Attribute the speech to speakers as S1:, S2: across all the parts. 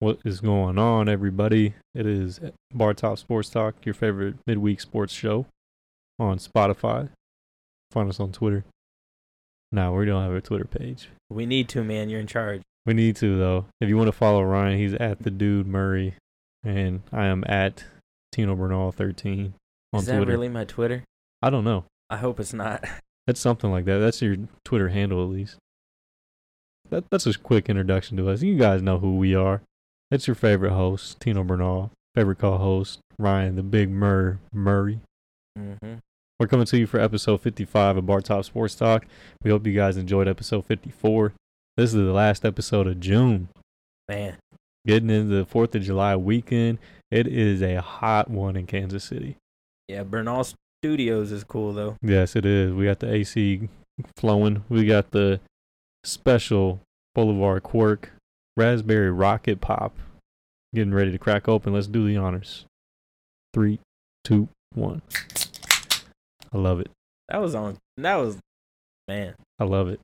S1: What is going on, everybody? It is Bar Top Sports Talk, your favorite midweek sports show on Spotify. Find us on Twitter. No, we don't have a Twitter page.
S2: We need to, man. You're in charge.
S1: We need to though. If you want to follow Ryan, he's at the dude Murray, and I am at Tino Bernal thirteen on
S2: Is that
S1: Twitter.
S2: really my Twitter?
S1: I don't know.
S2: I hope it's not.
S1: That's something like that. That's your Twitter handle, at least. That, that's a quick introduction to us. You guys know who we are. It's your favorite host, Tino Bernal. Favorite co-host, Ryan, the Big Mur Murray.
S2: hmm
S1: We're coming to you for episode 55 of Bar Top Sports Talk. We hope you guys enjoyed episode 54. This is the last episode of June.
S2: Man,
S1: Getting into the 4th of July weekend. It is a hot one in Kansas City.
S2: yeah. Bernal Studios is cool though.
S1: Yes, it is. We got the AC flowing. We got the special Boulevard Quirk Raspberry Rocket Pop getting ready to crack open. Let's do the honors. Three, two, one. I love it.
S2: That was on. That was, man.
S1: I love it.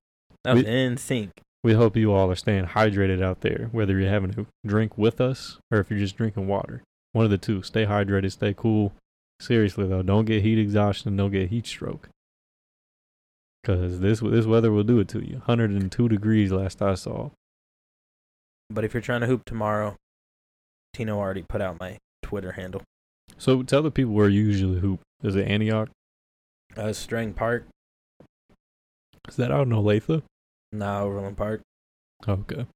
S2: That was
S1: We-
S2: in sync.
S1: We hope you all are staying hydrated out there, whether you're having a drink with us or if you're just drinking water. One of the two. Stay hydrated, stay cool. Seriously though, don't get heat exhaustion, don't get heat stroke. Cause this this weather will do it to you. 102 degrees last I saw.
S2: But if you're trying to hoop tomorrow, Tino already put out my Twitter handle.
S1: So tell the people where you usually hoop. Is it Antioch?
S2: Uh, Strang Park,
S1: Is that out in Olathe?
S2: nah, Overland Park.
S1: Okay.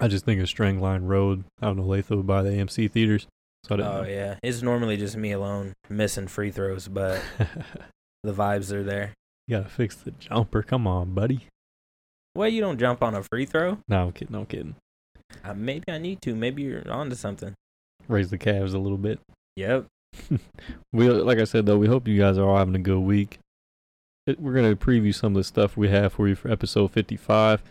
S1: I just think of Strang Line Road out in Olathe by the AMC theaters. So
S2: Oh yeah, it's normally just me alone missing free throws, but the vibes are there.
S1: you gotta fix the jumper. Come on, buddy.
S2: Well, you don't jump on a free throw.
S1: No, I'm kidding. I'm kidding.
S2: Uh, maybe I need to. Maybe you're onto something.
S1: Raise the calves a little bit.
S2: Yep.
S1: we like I said though, we hope you guys are all having a good week. It- We're gonna preview some of the stuff we have for you for episode 55.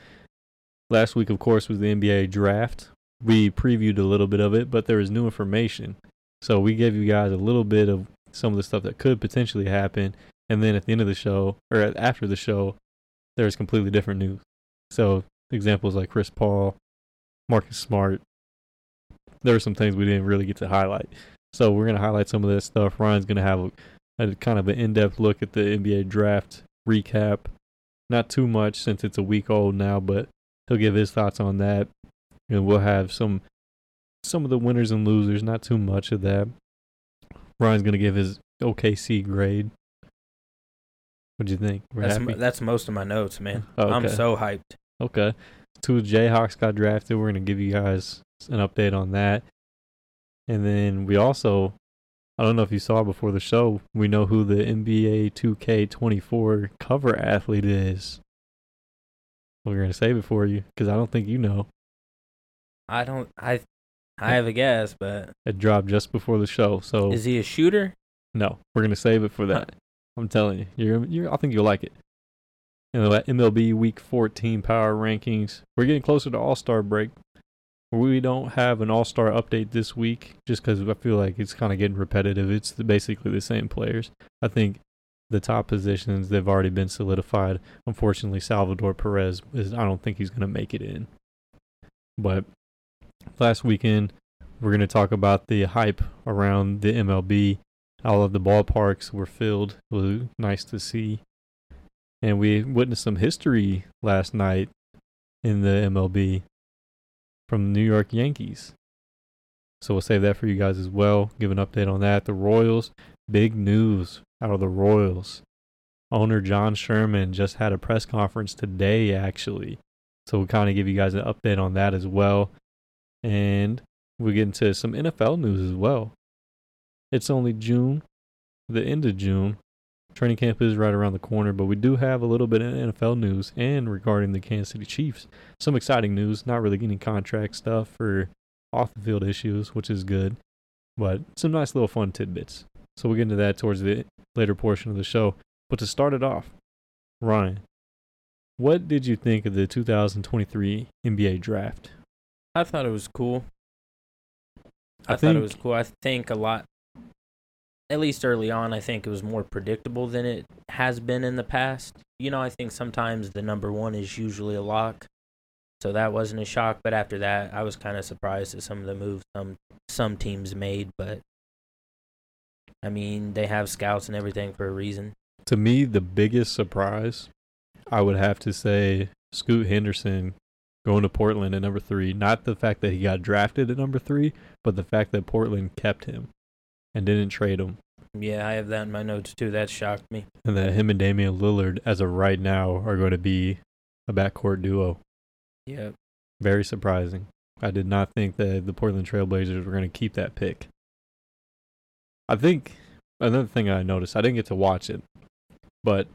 S1: Last week, of course, was the NBA draft. We previewed a little bit of it, but there is new information. So we gave you guys a little bit of some of the stuff that could potentially happen, and then at the end of the show or after the show, there's completely different news. So examples like Chris Paul, Marcus Smart. There were some things we didn't really get to highlight. So we're gonna highlight some of this stuff. Ryan's gonna have a, a kind of an in-depth look at the NBA draft recap. Not too much since it's a week old now, but he'll give his thoughts on that, and we'll have some some of the winners and losers. Not too much of that. Ryan's gonna give his OKC grade. What do you think?
S2: That's m- that's most of my notes, man.
S1: Oh,
S2: I'm so hyped.
S1: Okay. Two Jayhawks got drafted. We're going to give you guys an update on that. And then we also, I don't know if you saw before the show, we know who the NBA 2K24 cover athlete is. We're going to save it for you because I don't think you know.
S2: I don't. I I have a guess, but
S1: It dropped just before the show. So,
S2: is he a shooter?
S1: no, we're going to save it for that. I'm telling you. You're, you're, I think you'll like it. Know, at MLB Week 14 power rankings. We're getting closer to All Star break. We don't have an All Star update this week just because I feel like it's kind of getting repetitive. It's the, basically the same players. I think the top positions they've already been solidified. Unfortunately, Salvador Perez is. I don't think he's going to make it in. But last weekend, we're going to talk about the hype around the MLB. All of the ballparks were filled. It was nice to see. And we witnessed some history last night in the MLB from the New York Yankees. So we'll save that for you guys as well. Give an update on that. The Royals, big news out of the Royals. Owner John Sherman just had a press conference today, actually. So we'll kind of give you guys an update on that as well. And we'll get into some NFL news as well. It's only June, the end of June. Training camp is right around the corner, but we do have a little bit of NFL news and regarding the Kansas City Chiefs. Some exciting news, not really getting contract stuff or off the field issues, which is good, but some nice little fun tidbits. So we'll get into that towards the later portion of the show. But to start it off, Ryan, what did you think of the 2023 NBA draft?
S2: I thought it was cool. I,
S1: I
S2: thought it was cool. I think a lot, at least early on, I think it was more predictable than it has been in the past. You know, I think sometimes the number one is usually a lock. So that wasn't a shock. But after that, I was kind of surprised at some of the moves some some teams made. But I mean, they have scouts and everything for a reason.
S1: To me, the biggest surprise, I would have to say, Scoot Henderson going to Portland at number three. Not the fact that he got drafted at number three, but the fact that Portland kept him and didn't trade him.
S2: Yeah, I have that in my notes too. That shocked me.
S1: And that him and Damian Lillard, as of right now, are going to be a backcourt duo.
S2: Yep.
S1: Very surprising. I did not think that the Portland Trailblazers were going to keep that pick. I think another thing I noticed, I didn't get to watch it, but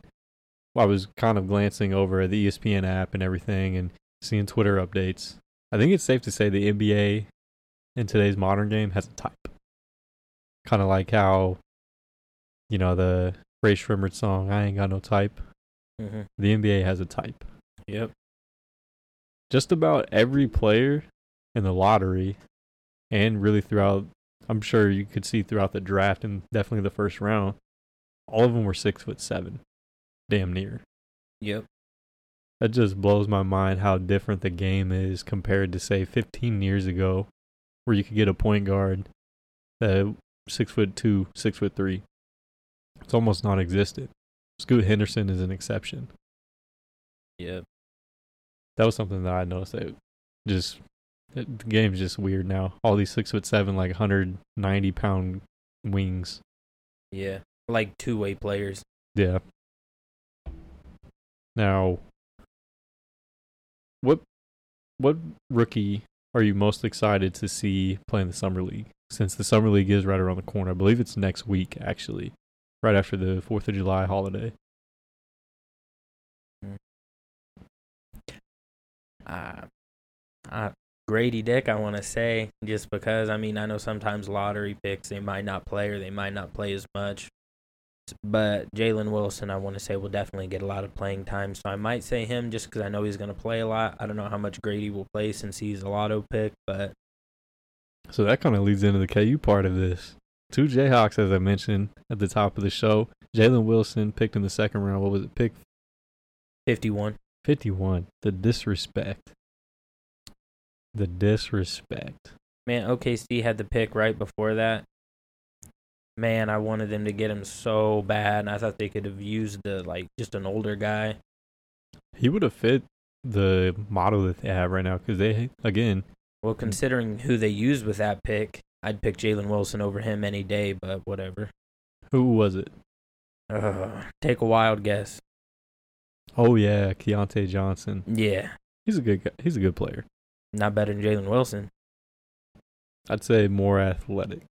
S1: I was kind of glancing over the ESPN app and everything and seeing Twitter updates. I think it's safe to say the NBA in today's modern game has a type. Kind of like how, you know, the Rae Sremmurd song, I Ain't Got No Type.
S2: hmm
S1: The NBA has a type.
S2: Yep.
S1: just about every player in the lottery and really throughout I'm sure you could see throughout the draft and definitely the first round, all of them were six foot seven. Damn near.
S2: Yep.
S1: That just blows my mind how different the game is compared to say fifteen years ago where you could get a point guard that six foot two, six foot three. It's almost non existent. Scoot Henderson is an exception.
S2: Yeah.
S1: that was something that I noticed that just the game's just weird now. All these six foot seven, like hundred ninety pound wings.
S2: Yeah. Like two way players.
S1: Yeah. Now, what what rookie are you most excited to see play in the summer league? Since the summer league is right around the corner, I believe it's next week actually, right after the Fourth of July holiday.
S2: Uh, uh, Grady Dick, I want to say, just because, I mean, I know sometimes lottery picks, they might not play or they might not play as much. But Jalen Wilson, I want to say, will definitely get a lot of playing time. So I might say him just because I know he's going to play a lot. I don't know how much Grady will play since he's a lotto pick, but
S1: So that kind of leads into the KU part of this. Two Jayhawks, as I mentioned at the top of the show. Jalen Wilson picked in the second round. What was it? Pick
S2: 51.
S1: 51. The disrespect. The disrespect.
S2: Man, OKC had the pick right before that. Man, I wanted them to get him so bad, and I thought they could have used the like just an older guy.
S1: He would have fit the model that they have right now because they, again,
S2: Well, mm. considering who they used with that pick, I'd pick Jalen Wilson over him any day. But whatever.
S1: who was it?
S2: Ugh, take a wild guess.
S1: Oh, yeah, Keyontae Johnson.
S2: Yeah,
S1: He's a good guy. He's a good player.
S2: not better than Jalen Wilson
S1: I'd say more athletic.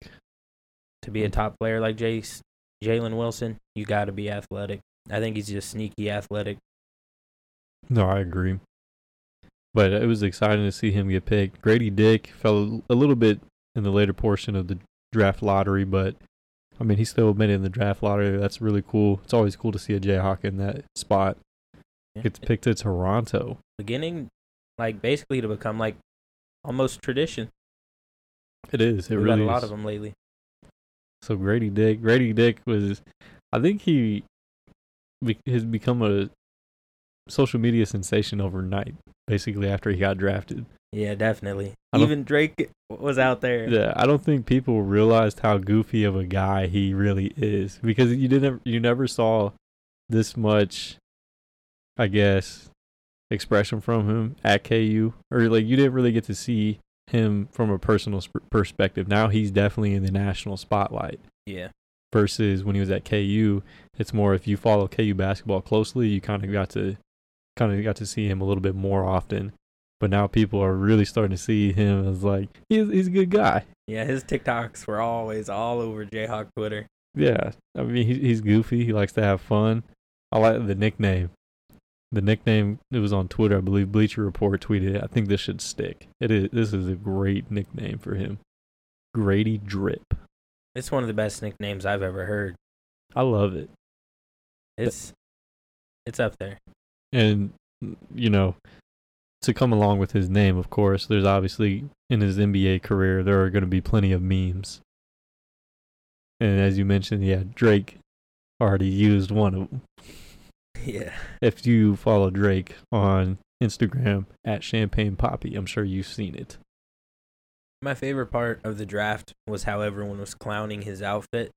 S2: to be a top player like Jace Jalen Wilson. You got to be athletic. I think he's just sneaky athletic.
S1: No, I agree. But it was exciting to see him get picked. Grady Dick fell a little bit in the later portion of the draft lottery, but I mean, he still made it in the draft lottery. That's really cool. It's always cool to see a Jayhawk in that spot. Gets picked to Toronto.
S2: beginning, like basically to become like almost tradition.
S1: It is. It
S2: We've
S1: really
S2: got a lot
S1: is.
S2: of them lately.
S1: So Grady Dick, Grady Dick was, I think he be, has become a social media sensation overnight. Basically, after he got drafted.
S2: Yeah, definitely. Even Drake was out there.
S1: Yeah, I don't think people realized how goofy of a guy he really is because you didn't you never saw this much I guess expression from him at KU or like you didn't really get to see him from a personal sp- perspective. Now he's definitely in the national spotlight
S2: Yeah.
S1: versus when he was at KU, it's more if you follow KU basketball closely, you kind of got to kind of got to see him a little bit more often. But now people are really starting to see him as like he's he's a good guy.
S2: Yeah, his TikToks were always all over Jayhawk Twitter.
S1: Yeah, I mean he, he's goofy. He likes to have fun. I like the nickname. The nickname it was on Twitter, I believe. Bleacher Report tweeted it. I think this should stick. It is. This is a great nickname for him. Grady Drip.
S2: It's one of the best nicknames I've ever heard.
S1: I love it.
S2: It's it's up there.
S1: And you know to come along with his name of course there's obviously in his nba career there are going to be plenty of memes and as you mentioned yeah drake already used one of them
S2: Yeah.
S1: if you follow drake on Instagram at Champagne Papi. I'm sure you've seen it.
S2: My favorite part of the draft was how everyone was clowning his outfit.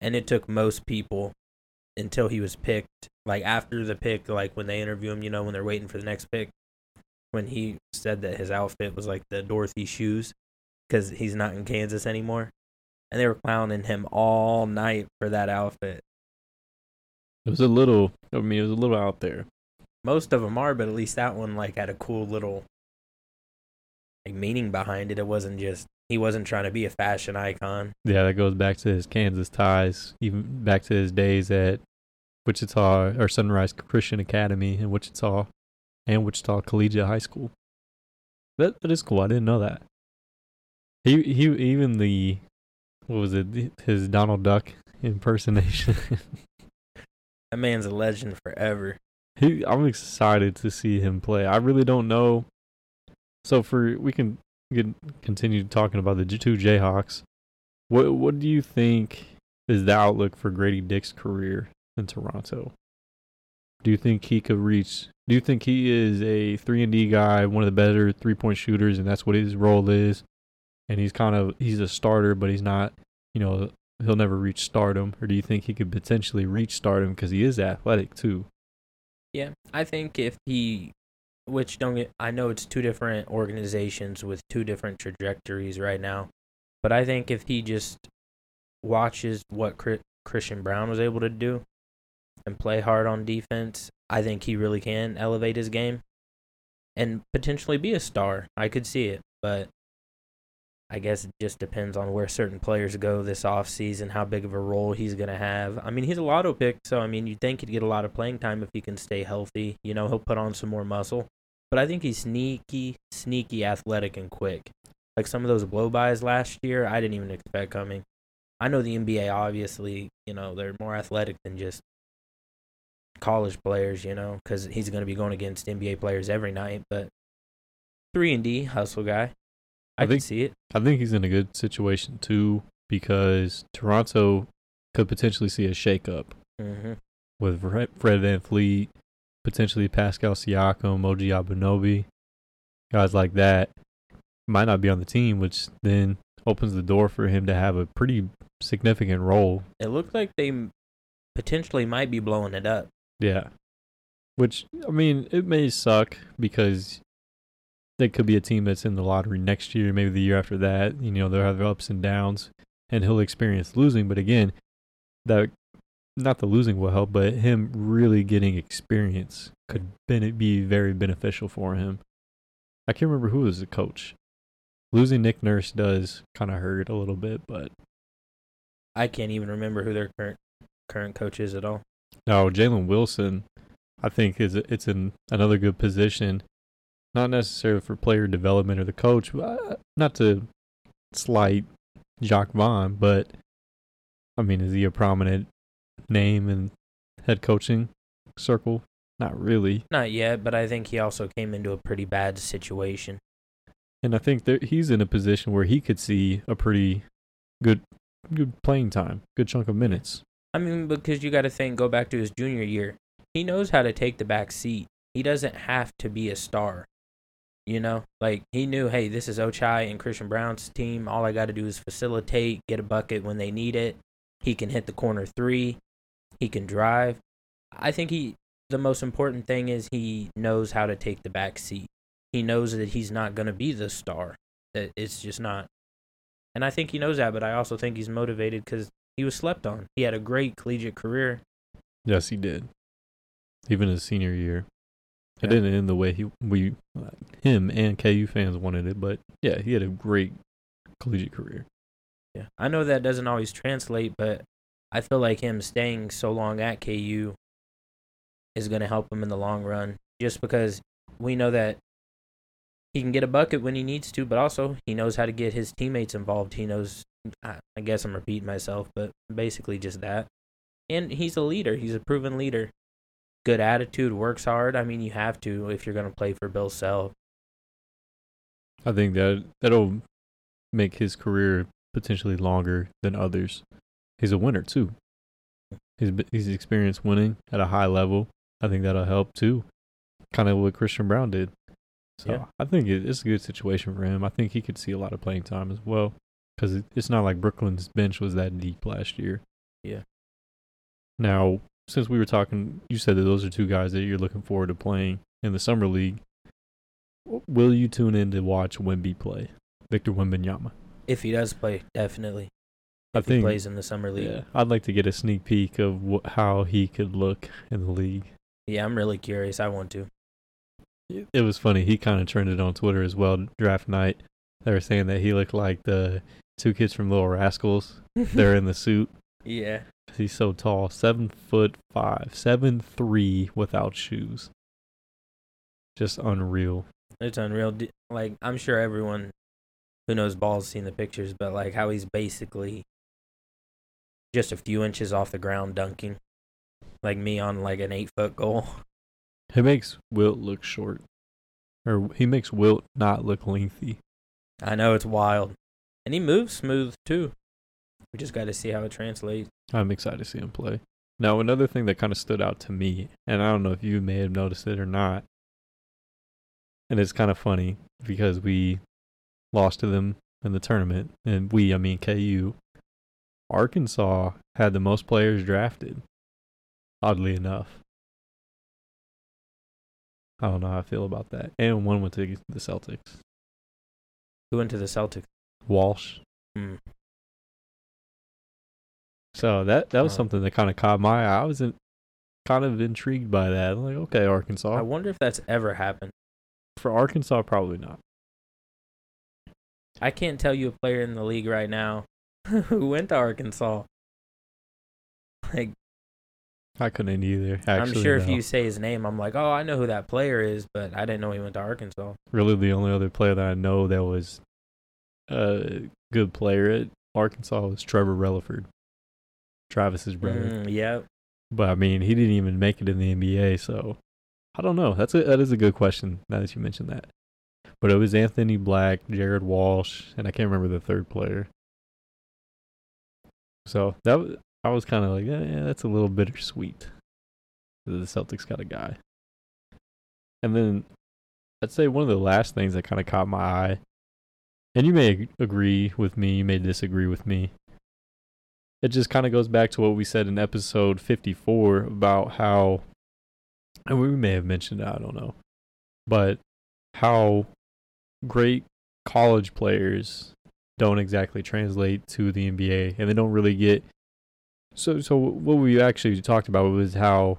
S2: And it took most people until he was picked. Like after the pick, like when they interview him, you know, when they're waiting for the next pick, when he said that his outfit was like the Dorothy shoes because he's not in Kansas anymore. And they were clowning him all night for that outfit.
S1: It was a little, I mean, it was a little out there.
S2: Most of them are, but at least that one like had a cool little like meaning behind it. It wasn't just he wasn't trying to be a fashion icon.
S1: Yeah, that goes back to his Kansas ties, even back to his days at Wichita or Sunrise Christian Academy in Wichita and Wichita Collegiate High School. That that is cool. I didn't know that. He he even the what was it his Donald Duck impersonation.
S2: that man's a legend forever.
S1: He I'm excited to see him play. I really don't know. So for we can get continue talking about the two Jayhawks. What what do you think is the outlook for Grady Dick's career in Toronto? Do you think he could reach? Do you think he is a three and D guy, one of the better three point shooters, and that's what his role is? And he's kind of he's a starter, but he's not. You know, he'll never reach stardom. Or do you think he could potentially reach stardom because he is athletic too?
S2: Yeah, I think if he, which don't get, I know it's two different organizations with two different trajectories right now, but I think if he just watches what Christian Braun was able to do and play hard on defense, I think he really can elevate his game and potentially be a star. I could see it, but I guess it just depends on where certain players go this offseason, how big of a role he's going to have. I mean, he's a lotto pick, so I mean, you'd think he'd get a lot of playing time if he can stay healthy. You know, he'll put on some more muscle. But I think he's sneaky, sneaky athletic and quick. Like some of those blow bys last year, I didn't even expect coming. I know the NBA, obviously, you know, they're more athletic than just college players, you know, because he's going to be going against NBA players every night. But 3 and D, hustle guy. I, I think, see it.
S1: I think he's in a good situation too because Toronto could potentially see a shakeup
S2: mm-hmm.
S1: with Fred Van VanVleet, potentially Pascal Siakam, OG Anunoby, guys like that might not be on the team, which then opens the door for him to have a pretty significant role.
S2: It looked like they potentially might be blowing it up.
S1: Yeah. Which I mean, it may suck because they could be a team that's in the lottery next year, maybe the year after that. You know, they'll have their ups and downs, and he'll experience losing. But again, that not the losing will help, but him really getting experience could be very beneficial for him. I can't remember who was the coach. Losing Nick Nurse does kind of hurt a little bit, but
S2: I can't even remember who their current current coach is at all.
S1: No, Jalen Wilson, I think is it's in another good position not necessarily for player development or the coach, uh, not to slight Jacque Vaughn, but I mean, is he a prominent name in head coaching circle? Not really.
S2: Not yet, but I think he also came into a pretty bad situation.
S1: And I think that he's in a position where he could see a pretty good good playing time, good chunk of minutes.
S2: I mean, because you got to think, go back to his junior year. He knows how to take the back seat. He doesn't have to be a star. You know, like he knew, hey, this is Ochai and Christian Braun's team. All I got to do is facilitate, get a bucket when they need it. He can hit the corner three. He can drive. I think he. The most important thing is he knows how to take the back seat. He knows that he's not going to be the star. That it's just not. And I think he knows that, but I also think he's motivated because he was slept on. He had a great collegiate career.
S1: Yes, he did. Even his senior year. It didn't end the way he we him and KU fans wanted it, but yeah, he had a great collegiate career.
S2: Yeah, I know that doesn't always translate, but I feel like him staying so long at KU is going to help him in the long run. Just because we know that he can get a bucket when he needs to, but also he knows how to get his teammates involved. He knows. I guess I'm repeating myself, but basically just that. And he's a leader. He's a proven leader good attitude, works hard. I mean, you have to if you're going to play for Bill Self.
S1: I think that that'll make his career potentially longer than others. He's a winner too. He's he's experienced winning at a high level. I think that'll help too. kind of what Christian Braun did. So
S2: Yeah.
S1: I think it, it's a good situation for him. I think he could see a lot of playing time as well because it's not like Brooklyn's bench was that deep last year.
S2: Yeah.
S1: Now, since we were talking, you said that those are two guys that you're looking forward to playing in the summer league. Will you tune in to watch Wimby play, Victor Wembanyama?
S2: If he does play, definitely.
S1: I
S2: If he
S1: think
S2: plays in the summer league.
S1: Yeah, I'd like to get a sneak peek of wh- how he could look in the league.
S2: Yeah, I'm really curious. I want to.
S1: It was funny. He kind of trended on Twitter as well. Draft night, they were saying that he looked like the two kids from Little Rascals. They're in the suit.
S2: yeah.
S1: He's so tall, seven foot five, seven three without shoes. Just unreal.
S2: It's unreal. Like I'm sure everyone who knows ball's seen the pictures, but like how he's basically just a few inches off the ground dunking, like me on like an eight foot goal.
S1: He makes Wilt look short, or he makes Wilt not look lengthy.
S2: I know it's wild, and he moves smooth too. We just got to see how it translates.
S1: I'm excited to see him play. Now, another thing that kind of stood out to me, and I don't know if you may have noticed it or not, and it's kind of funny because we lost to them in the tournament, and we, I mean KU. Arkansas had the most players drafted, oddly enough. I don't know how I feel about that. And one went to the Celtics.
S2: Who went to the Celtics?
S1: Walsh.
S2: Hmm.
S1: So that that was
S2: Oh.
S1: something that kind of caught my eye. I was in, kind of intrigued by that. I'm like, okay, Arkansas.
S2: I wonder if that's ever happened.
S1: For Arkansas, probably not.
S2: I can't tell you a player in the league right now who went to Arkansas. Like
S1: I couldn't either. Actually,
S2: I'm sure if you say his name, I'm like, oh, I know who that player is, but I didn't know he went to Arkansas.
S1: really the only other player that I know that was a good player at Arkansas was Trevor Releford, Travis's brother.
S2: Mm, yeah,
S1: But I mean, he didn't even make it in the NBA, so I don't know. That's a that is a good question. Now that you mentioned that, but it was Anthony Black, Jared Walsh, and I can't remember the third player. So that was, I was kind of like, yeah, that's a little bittersweet. The Celtics got a guy, and then I'd say one of the last things that kind of caught my eye, and you may agree with me, you may disagree with me, it just kind of goes back to what we said in episode 54 about how and we may have mentioned it, I don't know. But how great college players don't exactly translate to the NBA and they don't really get so so what we actually talked about was how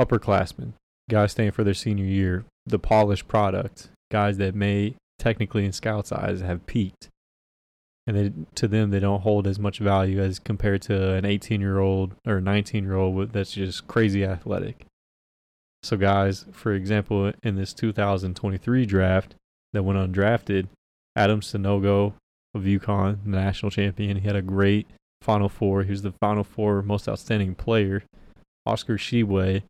S1: upperclassmen, guys staying for their senior year, the polished product, guys that may technically in scouts' eyes have peaked. And they, to them they don't hold as much value as compared to an 18 year old or 19 year old that's just crazy athletic. So guys for example in this 2023 draft that went undrafted Adama Sanogo of UConn national champion he had a great final four. He was the final four most outstanding player. Oscar Tshiebwe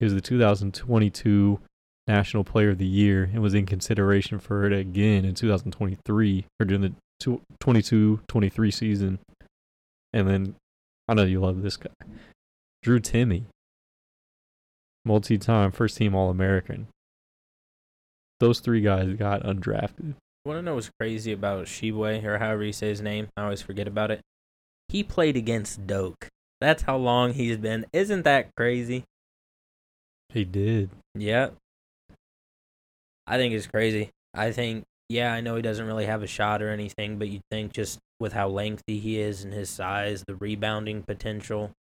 S1: he was the 2022 national player of the year and was in consideration for it again in 2023 or during the 22 23 season. And then I know you love this guy. Drew Timme, multi time first team All American. Those three guys got undrafted.
S2: want to know what's crazy about Tshiebwe or however you say his name? I always forget about it. He played against Doke. That's how long he's been. Isn't that crazy?
S1: He did.
S2: Yep. I think it's crazy. I think, yeah, I know he doesn't really have a shot or anything, but you think just with how lengthy he is and his size, the rebounding potential,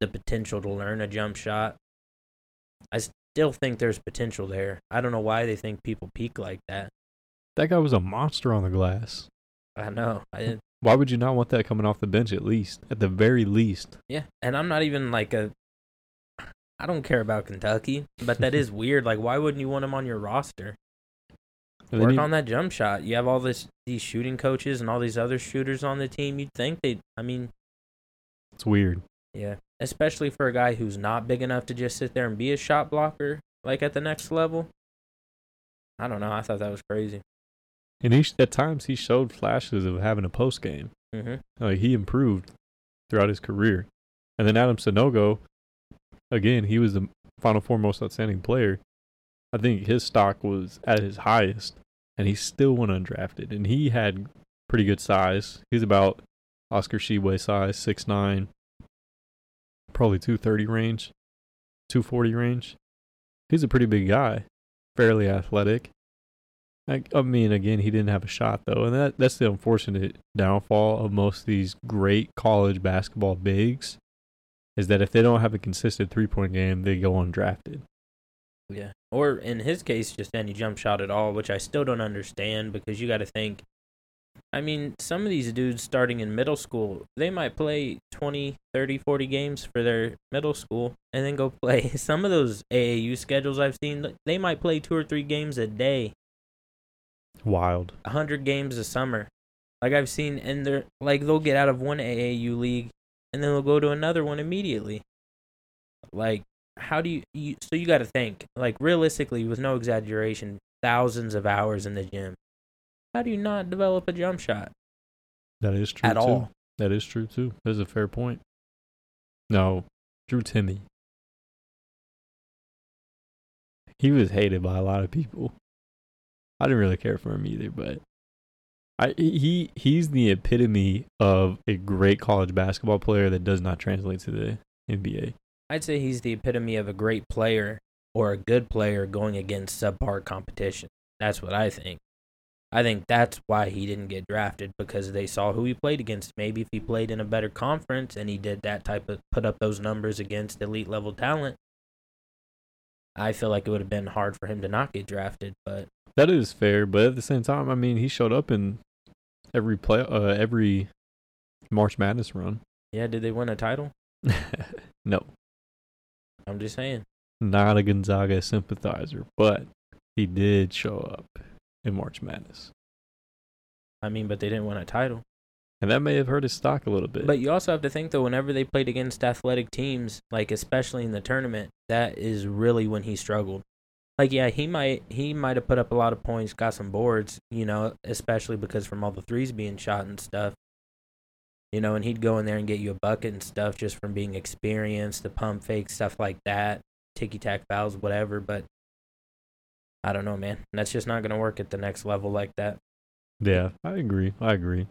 S2: the potential to learn a jump shot, I still think there's potential there. I don't know why they think people peak like that.
S1: That guy was a monster on the glass.
S2: I know. I,
S1: Why would you not want that coming off the bench at least? At the very least.
S2: yeah, and I'm not even like a. I don't care about Kentucky, but that is weird. Like, why wouldn't you want him on your roster? Work
S1: you-
S2: on that jump shot. You have all this these shooting coaches and all these other shooters on the team. You'd think they I mean,
S1: it's weird.
S2: yeah. Especially for a guy who's not big enough to just sit there and be a shot blocker, like at the next level. I don't know. I thought that was crazy.
S1: And he at times he showed flashes of having a post game.
S2: hmm
S1: Like he improved throughout his career. And then Adama Sanogo, again, he was the Final Four most outstanding player. I think his stock was at his highest, and he still went undrafted. And he had pretty good size. He's about Oscar Tshiebwe size, six nine, probably two thirty range, two forty range. He's a pretty big guy, fairly athletic. I, I mean, again, he didn't have a shot though, and that that's the unfortunate downfall of most of these great college basketball bigs, is that if they don't have a consistent three point game, they go undrafted.
S2: Yeah. Or in his case, just any jump shot at all, which I still don't understand because you got to think. I mean, some of these dudes starting in middle school, they might play 20, 30, 40 games for their middle school and then go play. Some of those AAU schedules I've seen, they might play two or three games a day,
S1: Wild.
S2: 100 games a summer. Like I've seen, and they're like, they'll get out of one AAU league and then they'll go to another one immediately. Like, how do you, you so you got to think like realistically with no exaggeration thousands of hours in the gym how do you not develop a jump shot
S1: That is true
S2: at
S1: too.
S2: all
S1: That is true too. That's a fair point. No, Drew Timme. He was hated by a lot of people. I didn't really care for him either, but I he he's the epitome of a great college basketball player that does not translate to the NBA.
S2: I'd say he's the epitome of a great player or a good player going against subpar competition. That's what i think. I think that's why he didn't get drafted because they saw who he played against. Maybe if he played in a better conference and he did that type of put up those numbers against elite level talent i feel like it would have been hard for him to not get drafted but
S1: That is fair, but at the same time, I mean, he showed up in every play uh every March Madness run.
S2: yeah did they win a title?
S1: No,
S2: i'm just saying
S1: not a Gonzaga sympathizer, but he did show up in March Madness.
S2: I mean, but they didn't win a title.
S1: And that may have hurt his stock a little bit.
S2: But you also have to think though, whenever they played against athletic teams, like especially in the tournament, that is really when he struggled. Like, yeah, he might he might have put up a lot of points, got some boards, you know, especially because from all the threes being shot and stuff. You know, and he'd go in there and get you a bucket and stuff just from being experienced, the pump fake stuff like that, ticky tack fouls, whatever. But I don't know, man. That's just not gonna work at the next level like that.
S1: yeah, I agree. I agree.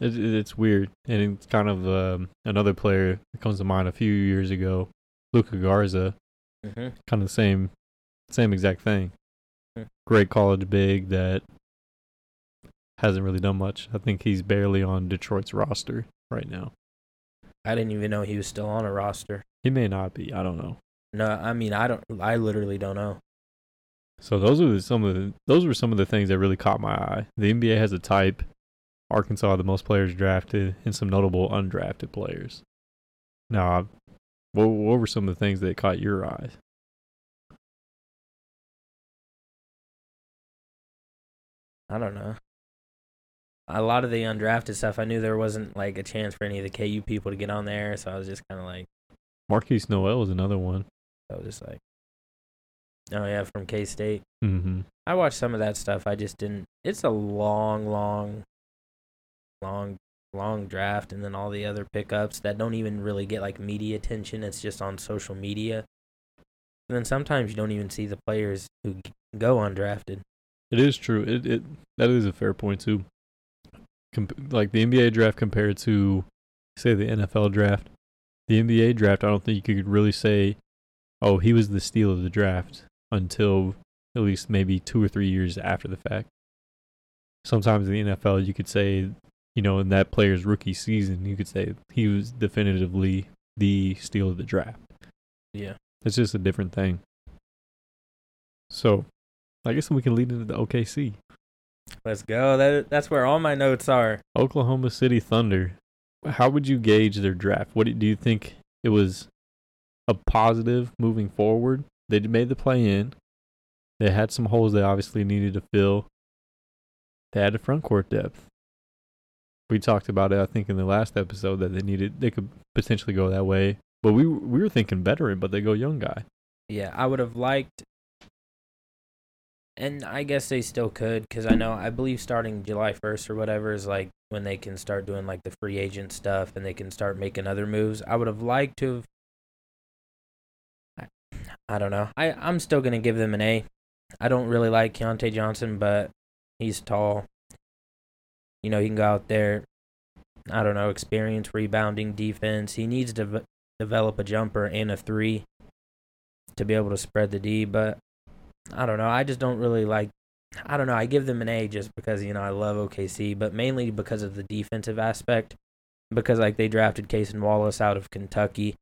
S1: It, it, it's weird, and it's kind of um, another player that comes to mind a few years ago, Luka Garza.
S2: Mm-hmm.
S1: Kind of the same, same exact thing.
S2: Hmm.
S1: Great college big that hasn't really done much. I think he's barely on Detroit's roster right now.
S2: I didn't even know he was still on a roster.
S1: He may not be. I don't know.
S2: No, I mean I don't. I literally don't know.
S1: So those are some of the those were some of the things that really caught my eye. The NBA has a type. Arkansas the most players drafted and some notable undrafted players. Now, what what were some of the things that caught your eye?
S2: I don't know. A lot of the undrafted stuff, I knew there wasn't like a chance for any of the KU people to get on there, so I was just kind of like,
S1: Markquis Nowell was another one.
S2: I was just like, oh yeah, from K State.
S1: Mm-hmm.
S2: I watched some of that stuff. I just didn't. It's a long, long, long, long draft, and then all the other pickups that don't even really get like media attention. It's just on social media. And then sometimes you don't even see the players who go undrafted.
S1: It is true. It it that is a fair point too. Com- like the NBA draft compared to, say, the NFL draft. The NBA draft, I don't think you could really say, "Oh, he was the steal of the draft," until at least maybe two or three years after the fact. Sometimes in the NFL, you could say, you know, in that player's rookie season, you could say he was definitively the steal of the draft.
S2: Yeah.
S1: It's just a different thing. So, I guess we can lead into the OKC.
S2: Let's go. That that's where all my notes are.
S1: Oklahoma City Thunder. How would you gauge their draft? What do you think it was a positive moving forward? They made the play in. They had some holes they obviously needed to fill. They had a front court depth. We talked about it, I think, in the last episode that they needed they could potentially go that way. But we we were thinking veteran, but they go young guy.
S2: Yeah, I would have liked, and I guess they still could because I know I believe starting July first or whatever is like when they can start doing like the free agent stuff and they can start making other moves. I would have liked to have. I, I don't know. I I'm still gonna give them an A. I don't really like Keyontae Johnson, but he's tall. You know, he can go out there. I don't know, experience rebounding, defense. He needs to develop a jumper and a three to be able to spread the D. But I don't know. I just don't really like. I don't know. I give them an A just because you know I love OKC, but mainly because of the defensive aspect. Because like they drafted Cason Wallace out of Kentucky.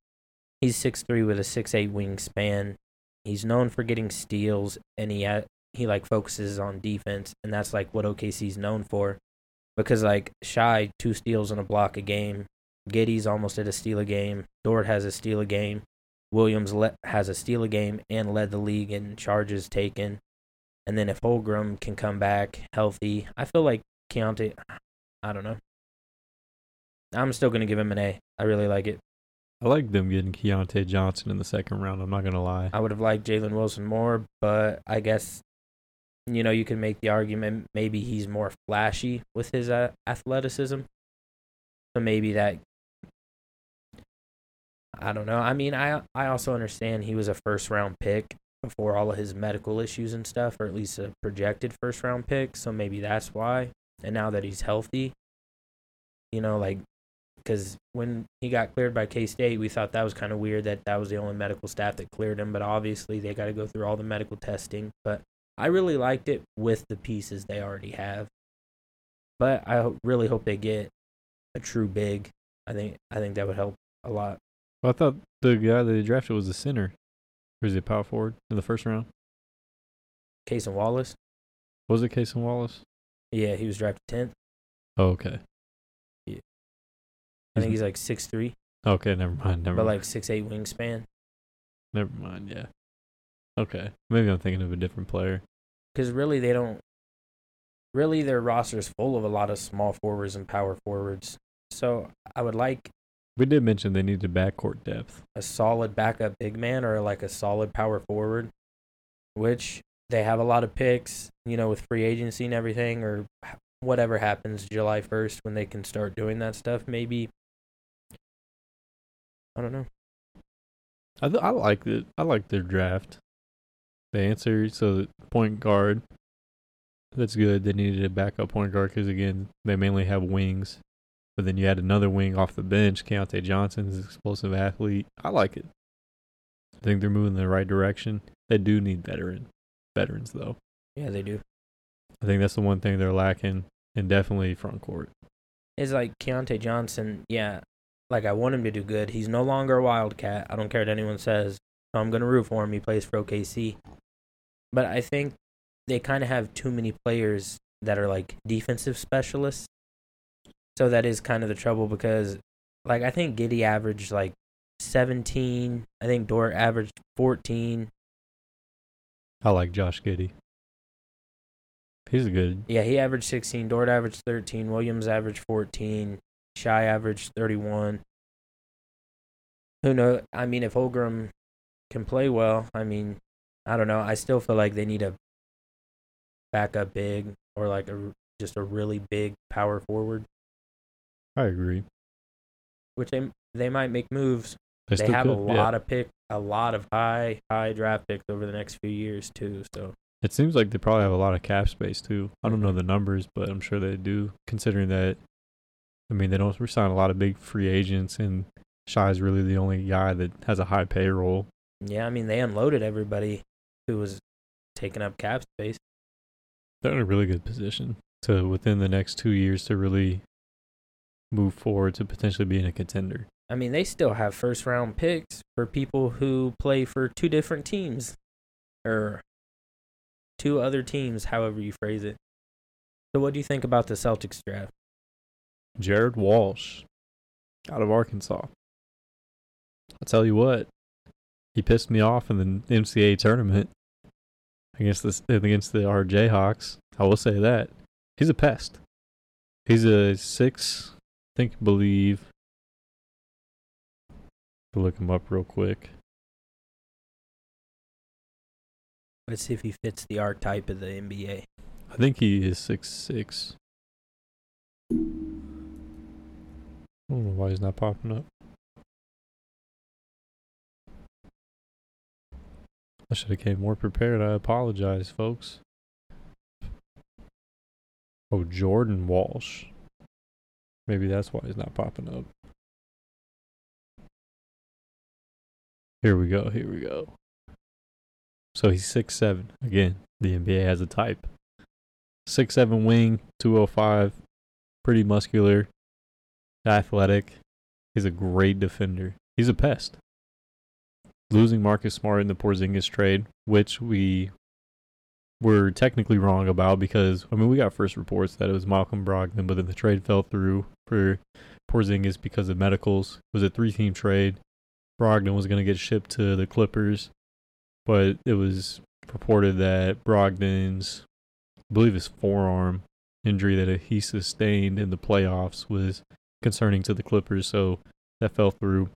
S2: He's six three with a six eight wingspan. He's known for getting steals, and he ha- he like focuses on defense, and that's like what OKC's known for. Because like Shai two steals and a block a game, Giddey's almost at a steal a game, Dort has a steal a game, Williams le- has a steal a game and led the league in charges taken, and then if Holmgren can come back healthy, I feel like Keyontae. I don't know. I'm still gonna give him an A. I really like it.
S1: I like them getting Keyontae Johnson in the second round. I'm not gonna lie.
S2: I would have liked Jalen Wilson more, but I guess you know you can make the argument maybe he's more flashy with his uh, athleticism. So maybe that I don't know. I mean, I I also understand he was a first round pick before all of his medical issues and stuff, or at least a projected first round pick. So maybe that's why. And now that he's healthy, you know, like because when he got cleared by K State, we thought that was kind of weird that that was the only medical staff that cleared him. But obviously, they got to go through all the medical testing. But I really liked it with the pieces they already have. But I really hope they get a true big. I think I think that would help a lot.
S1: Well, I thought the guy that they drafted was a center. Or is he a power forward in the first round?
S2: Cason Wallace,
S1: Was it Cason Wallace?
S2: yeah, he was drafted tenth.
S1: Oh, okay.
S2: I think he's like six three,
S1: Okay, never mind. Never
S2: but
S1: mind.
S2: like six eight wingspan.
S1: never mind. Yeah. Okay. Maybe I'm thinking of a different player.
S2: because really they don't really their roster is full of a lot of small forwards and power forwards so i would like
S1: We did mention they needed backcourt depth.
S2: a solid backup big man or like a solid power forward which they have a lot of picks you know with free agency and everything or whatever happens july 1st when they can start doing that stuff maybe i don't know
S1: I th- I like it. I like their draft. The answer so the point guard. That's good. They needed a backup point guard because again they mainly have wings, but then you add another wing off the bench. Keyontae Johnson's an explosive athlete. I like it. I think they're moving in the right direction. They do need veteran veterans though.
S2: yeah they do
S1: I think that's the one thing they're lacking, and definitely front court.
S2: It's like Keontae Johnson, yeah, like I want him to do good. He's no longer a Wildcat. I don't care what anyone says. So I'm gonna root for him. He plays for OKC. But I think they kind of have too many players that are like defensive specialists. So that is kind of the trouble because, like, I think Giddey averaged like 17. I think Dort averaged 14.
S1: I like Josh Giddey. He's a good.
S2: Yeah, he averaged 16. Dort averaged 13. Williams averaged 14. Shai averaged 31. Who know? I mean, if Holmgren can play well, I mean, I don't know. I still feel like they need a backup big or like a just a really big power forward,
S1: I agree.
S2: which they they might make moves.
S1: They,
S2: They, have a
S1: could, yeah.
S2: lot of pick, a lot of high high draft picks over the next few years too. So
S1: It seems like they probably have a lot of cap space too. I don't know the numbers, but I'm sure they do. Considering that, I mean, they don't sign a lot of big free agents, and Shai is really the only guy that has a high payroll.
S2: yeah, I mean they unloaded everybody who was taking up cap space.
S1: They're in a really good position to within the next two years to really move forward to potentially being a contender.
S2: I mean, they still have first round picks for people who play for two different teams or two other teams, however you phrase it. So, what do you think about the Celtics draft?
S1: Jared Walsh, out of Arkansas. I'll tell you what, he pissed me off in the NCAA tournament against the against the our Jayhawks. I will say that he's a pest. He's a six, think, believe. Look him up real quick.
S2: Let's see if he fits the archetype of the NBA.
S1: I think he is six six. I don't know why he's not popping up. I should have came more prepared. I apologize, folks. Oh, Jordan Walsh. Maybe that's why he's not popping up. Here we go. Here we go. So he's six seven. Again, the NBA has a type. Six seven wing, two oh five, pretty muscular, athletic. He's a great defender. He's a pest. Losing Marcus Smart in the Porzingis trade, which we were technically wrong about because I mean we got first reports that it was Malcolm Brogdon, but then the trade fell through for Porzingis because of medicals. It was a three team trade. Brogdon was going to get shipped to the Clippers, but it was reported that Brogdon's, I believe his forearm injury that he sustained in the playoffs was concerning to the Clippers, so that fell through.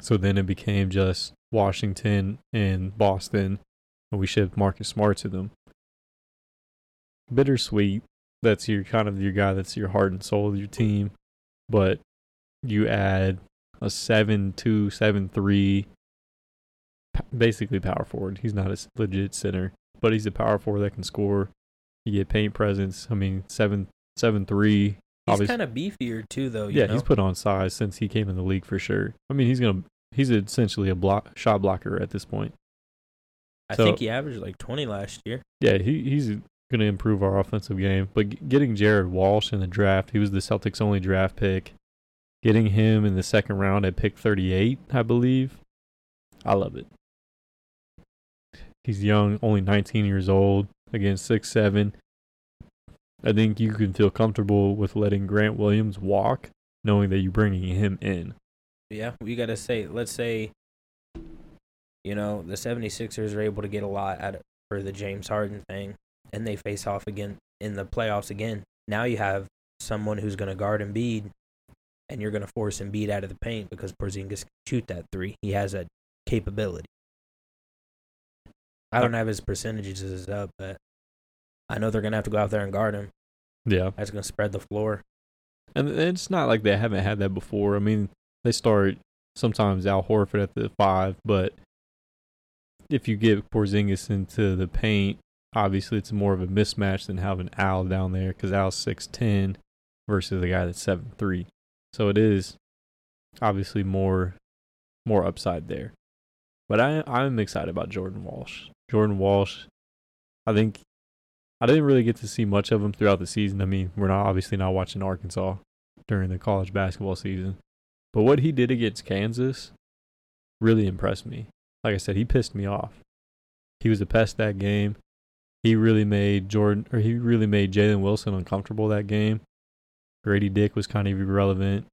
S1: So then it became just Washington and Boston, and we shipped Marcus Smart to them. Bittersweet. That's your kind of your guy. That's your heart and soul of your team, but you add a seven two seven three, basically power forward. He's not a legit center, but he's a power forward that can score. You get paint presence. I mean, seven seven three.
S2: He's kind of beefier too, though. You
S1: yeah,
S2: know?
S1: he's put on size since he came in the league for sure. I mean, he's gonna he's essentially a block shot blocker at this point.
S2: I
S1: so-
S2: think he averaged like 20 last year.
S1: Yeah, he he's gonna improve our offensive game. But g- getting Jared Walsh in the draft, he was the Celtics' only draft pick. Getting him in the second round at pick 38, I believe. I love it. He's young, only 19 years old. Again, six seven. I think you can feel comfortable with letting Grant Williams walk, knowing that you're bringing him in.
S2: Yeah, we got to say, let's say, you know, the 76ers are able to get a lot out of, for the James Harden thing, and they face off again in the playoffs again. Now you have someone who's going to guard Embiid, and you're going to force Embiid out of the paint because Porzingis can shoot that three. He has that capability. I don't have his percentages up, but I know they're going to have to go out there and guard him.
S1: Yeah.
S2: That's going to spread the floor.
S1: And it's not like they haven't had that before. I mean, they start sometimes Al Horford at the five, but if you get Porzingis into the paint, obviously it's more of a mismatch than having Al down there because Al's six ten versus the guy that's seven three. So it is obviously more more upside there. But I I'm excited about Jordan Walsh. Jordan Walsh, I think I didn't really get to see much of him throughout the season. I mean, we're not obviously not watching Arkansas during the college basketball season. But what he did against Kansas really impressed me. Like I said, he pissed me off. He was a pest that game. He really made Jordan or he really made Jalen Wilson uncomfortable that game. Grady Dick was kind of irrelevant.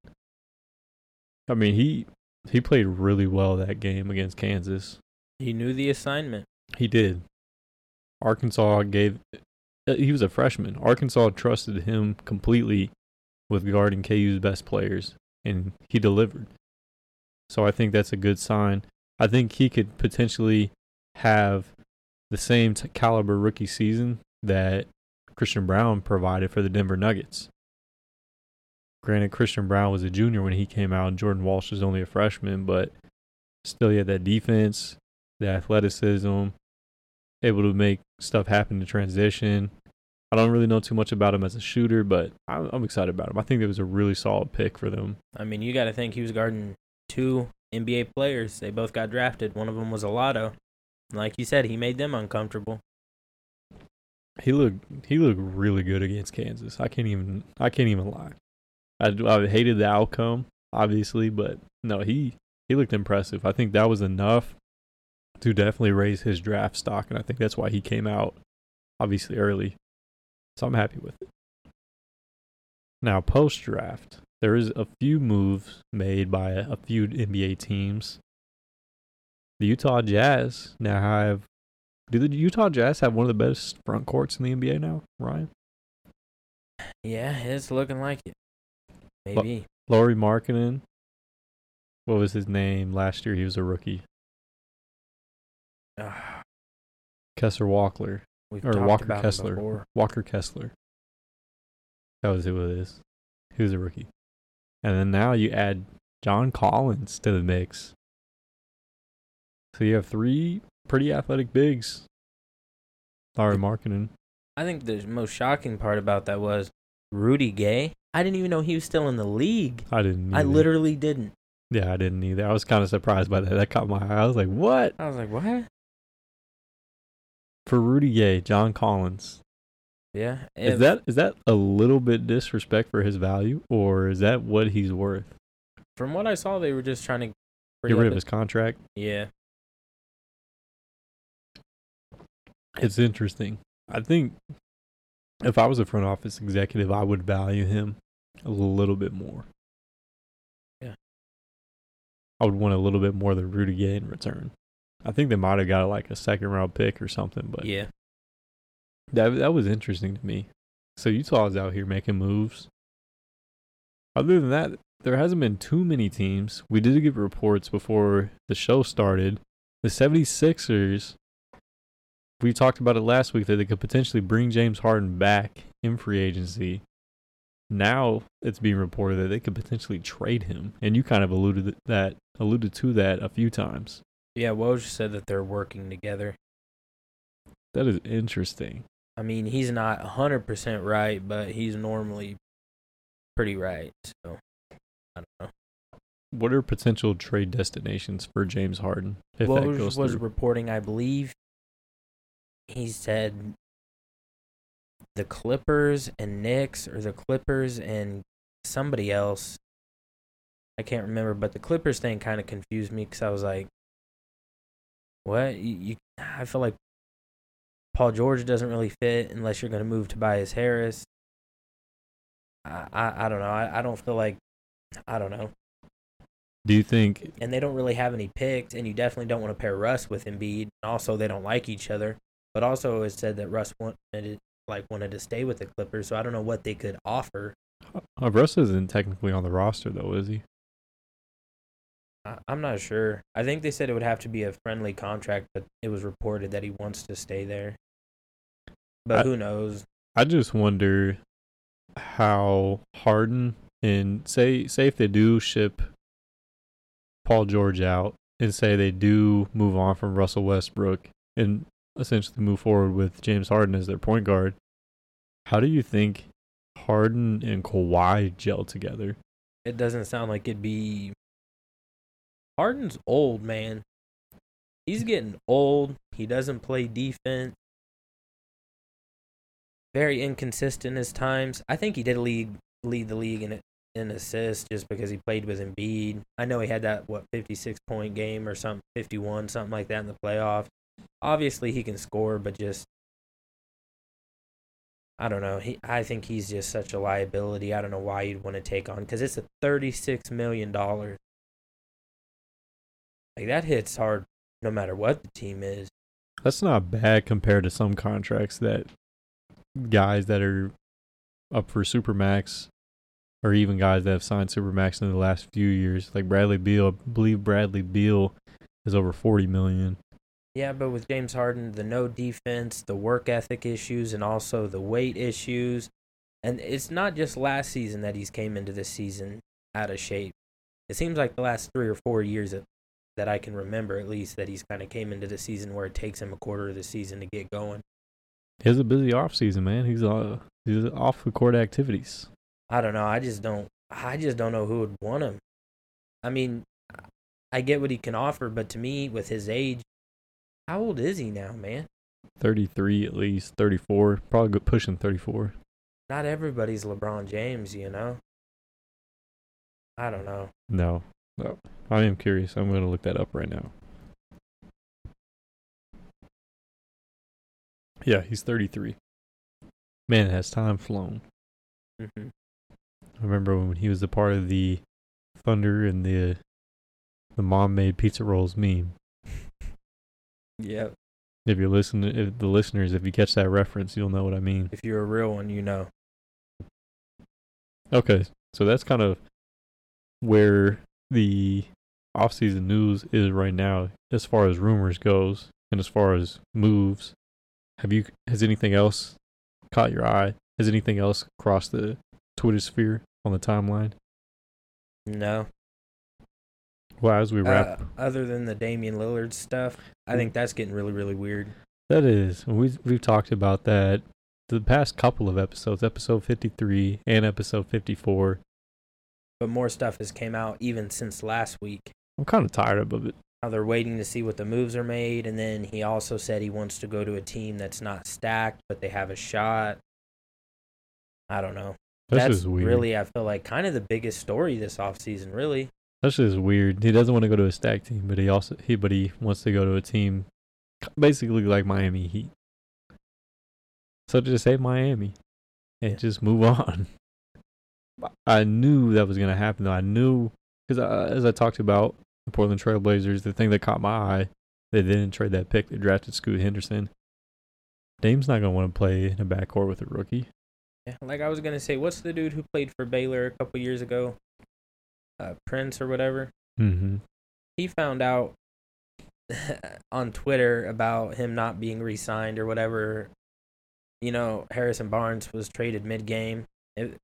S1: I mean, he he played really well that game against Kansas.
S2: He knew the assignment.
S1: He did. Arkansas gave. uh, He was a freshman. Arkansas trusted him completely with guarding KU's best players, and he delivered. So I think that's a good sign. I think he could potentially have the same t- caliber rookie season that Christian Braun provided for the Denver Nuggets. Granted, Christian Braun was a junior when he came out, and Jordan Walsh was only a freshman, but still, he had that defense, the athleticism, able to make stuff happen in transition. I don't really know too much about him as a shooter, but I'm, I'm excited about him. I think it was a really solid pick for them.
S2: I mean, you got to think he was guarding two NBA players. They both got drafted. One of them was a lotto. Like you said, he made them uncomfortable.
S1: He looked he looked really good against Kansas. I can't even I can't even lie. I, I hated the outcome, obviously, but no, he he looked impressive. I think that was enough to definitely raise his draft stock, and I think that's why he came out obviously early. So I'm happy with it. Now post draft, there is a few moves made by a, few NBA teams. The Utah Jazz now have do the Utah Jazz have one of the best front courts in the NBA now, Ryan?
S2: Yeah, it's looking like it. Maybe.
S1: Lauri Markkanen. What was his name last year? He was a rookie.
S2: Ah,
S1: Kessler Walker.
S2: we've
S1: Or Walker Kessler. Walker Kessler. That was who it is. He was a rookie. And then now you add John Collins to the mix. So you have three pretty athletic bigs. Larry Markkanen.
S2: I think the most shocking part about that was Rudy Gay. I didn't even know he was still in the league.
S1: I didn't.
S2: I literally didn't.
S1: Yeah, I didn't either. I was kind of surprised by that. That caught my eye. I was like, "What?"
S2: I was like, what?
S1: For Rudy Gay, John Collins.
S2: Yeah.
S1: Is that is that a little bit disrespect for his value, or is that what he's worth?
S2: from what I saw? They were just trying to
S1: Get rid of his contract.
S2: Yeah.
S1: It's interesting. I think if I was a front office executive, I would value him a little bit more.
S2: Yeah.
S1: I would want a little bit more than Rudy Gay in return. I think they might have got like a second round pick or something, but
S2: yeah.
S1: That that was interesting to me. So Utah's out here making moves. Other than that, there hasn't been too many teams. We did get reports before the show started. The 76ers, we talked about it last week that they could potentially bring James Harden back in free agency. Now it's being reported that they could potentially trade him, and you kind of alluded that alluded to that a few times.
S2: Yeah. Woj said that they're working together.
S1: That is interesting.
S2: I mean, he's not 100% right, but he's normally pretty right. So, I don't know.
S1: What are potential trade destinations for James Harden if that
S2: Woj
S1: goes
S2: was
S1: through?
S2: reporting, I believe, he said the Clippers and Knicks, or the Clippers and somebody else. I can't remember, but the Clippers thing kind of confused me because I was like, "What? You, you?" I feel like Paul George doesn't really fit unless you're going to move Tobias Harris. I, I I don't know. I, I don't feel like I don't know.
S1: Do you think
S2: And they don't really have any picks, and you definitely don't want to pair Russ with Embiid. Also, they don't like each other. But also, it said that Russ wanted like wanted to stay with the Clippers, so I don't know what they could offer.
S1: uh, Russ isn't technically on the roster though, is he?
S2: I, I'm not sure. I think they said it would have to be a friendly contract, but it was reported that he wants to stay there. But
S1: I-
S2: who knows?
S1: I just wonder how Harden and say say if they do ship Paul George out and say they do move on from Russell Westbrook and essentially move forward with James Harden as their point guard. How do you think Harden and Kawhi gel together?
S2: It doesn't sound like it'd be. Harden's old, man. He's getting old. He doesn't play defense. Very inconsistent at times. I think he did lead lead the league in in assists just because he played with Embiid. I know he had that what 56 point game or something, 51 something like that in the playoffs. Obviously he can score, but just I don't know. He I think he's just such a liability. I don't know why you'd want to take on because it's a 36 million dollars. Like that hits hard no matter what the team is.
S1: That's not bad compared to some contracts that guys that are up for Supermax or even guys that have signed Supermax in the last few years. Like Bradley Beal, I believe Bradley Beal is over 40 million.
S2: Yeah, but with James Harden, the no defense, the work ethic issues, and also the weight issues, and it's not just last season that he's came into this season out of shape. It seems like the last three or four years that, that I can remember, at least, that he's kind of came into the season where it takes him a quarter of the season to get going.
S1: He has a busy off season, man. He's uh he's off the court activities.
S2: I don't know. I just don't. I just don't know who would want him. I mean, I get what he can offer, but to me, with his age, how old is he now, man?
S1: 33 at least, 34, probably pushing 34.
S2: Not everybody's LeBron James, you know. I don't know.
S1: No, no. I am curious. I'm going to look that up right now. Yeah, he's 33. Man, has time flown.
S2: hmm
S1: I remember when he was a part of the Thunder and the the mom made pizza rolls meme.
S2: Yep.
S1: If you're listening, if the listeners, if you catch that reference, you'll know what I mean.
S2: If you're a real one, you know.
S1: Okay, so that's kind of where the off-season news is right now, as far as rumors goes, and as far as moves. Have you has anything else caught your eye? Has anything else crossed the Twitter sphere on the timeline?
S2: No.
S1: Well, as we wrap,
S2: Uh, other than the Damian Lillard stuff, I think that's getting really, really weird.
S1: that is we we've talked about that the past couple of episodes, episode fifty three and episode fifty four.
S2: But more stuff has came out even since last week.
S1: I'm kind of tired of it.
S2: How they're waiting to see what the moves are made, and then he also said he wants to go to a team that's not stacked, but they have a shot. I don't know.
S1: That's,
S2: that's
S1: just weird.
S2: really, I feel like, kind of the biggest story this offseason, really.
S1: That's just weird. He doesn't want to go to a stacked team, but he also he but he wants to go to a team basically like Miami Heat. So just say Miami and
S2: Yeah.
S1: just move on. I knew that was gonna happen though. I knew because uh, as I talked about the Portland Trailblazers, the thing that caught my eye, they didn't trade that pick. They drafted Scoot Henderson. Dame's not gonna want to play in a backcourt with a rookie.
S2: Yeah, like I was gonna say, what's the dude who played for Baylor a couple years ago? Uh, Prince or whatever.
S1: Mm-hmm.
S2: He found out on Twitter about him not being re-signed or whatever. You know, Harrison Barnes was traded mid-game.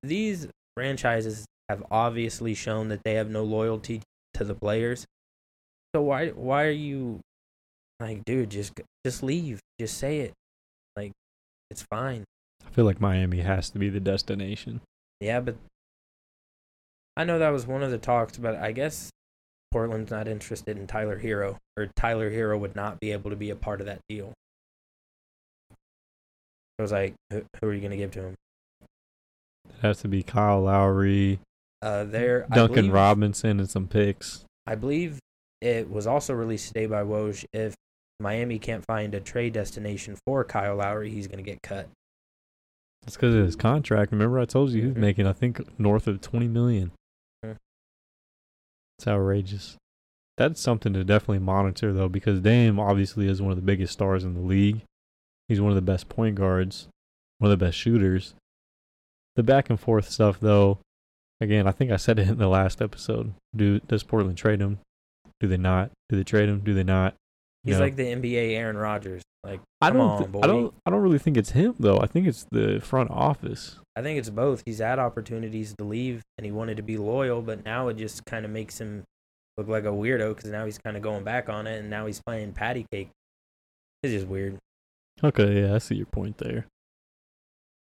S2: These franchises have obviously shown that they have no loyalty to the players. So why why are you like, dude? Just just leave. Just say it. Like, it's fine.
S1: I feel like Miami has to be the destination.
S2: Yeah, but I know that was one of the talks, but I guess Portland's not interested in Tyler Herro, or Tyler Herro would not be able to be a part of that deal. I was like, who, who are you going to give to him?
S1: It has to be Kyle Lowry,
S2: Uh, there,
S1: Duncan
S2: believe,
S1: Robinson, and some picks.
S2: I believe it was also released today by Woj. If Miami can't find a trade destination for Kyle Lowry, he's going to get cut.
S1: That's because of his contract. Remember, I told you he was
S2: Mhm.
S1: making, I think, north of twenty million.
S2: Mhm.
S1: It's outrageous. That's something to definitely monitor, though, because Dame obviously is one of the biggest stars in the league. He's one of the best point guards, one of the best shooters. The back and forth stuff, though, again, I think I said it in the last episode. Do does Portland trade him? Do they not? Do they trade him? Do they not? You
S2: He's
S1: know?
S2: like the NBA Aaron Rodgers. Like,
S1: I don't.
S2: on, boy.
S1: I don't. I don't really think it's him though. I think it's the front office.
S2: I think it's both. He's had opportunities to leave and he wanted to be loyal, but now it just kind of makes him look like a weirdo because now he's kind of going back on it and now he's playing patty cake. It's just weird.
S1: Okay, yeah, I see your point there.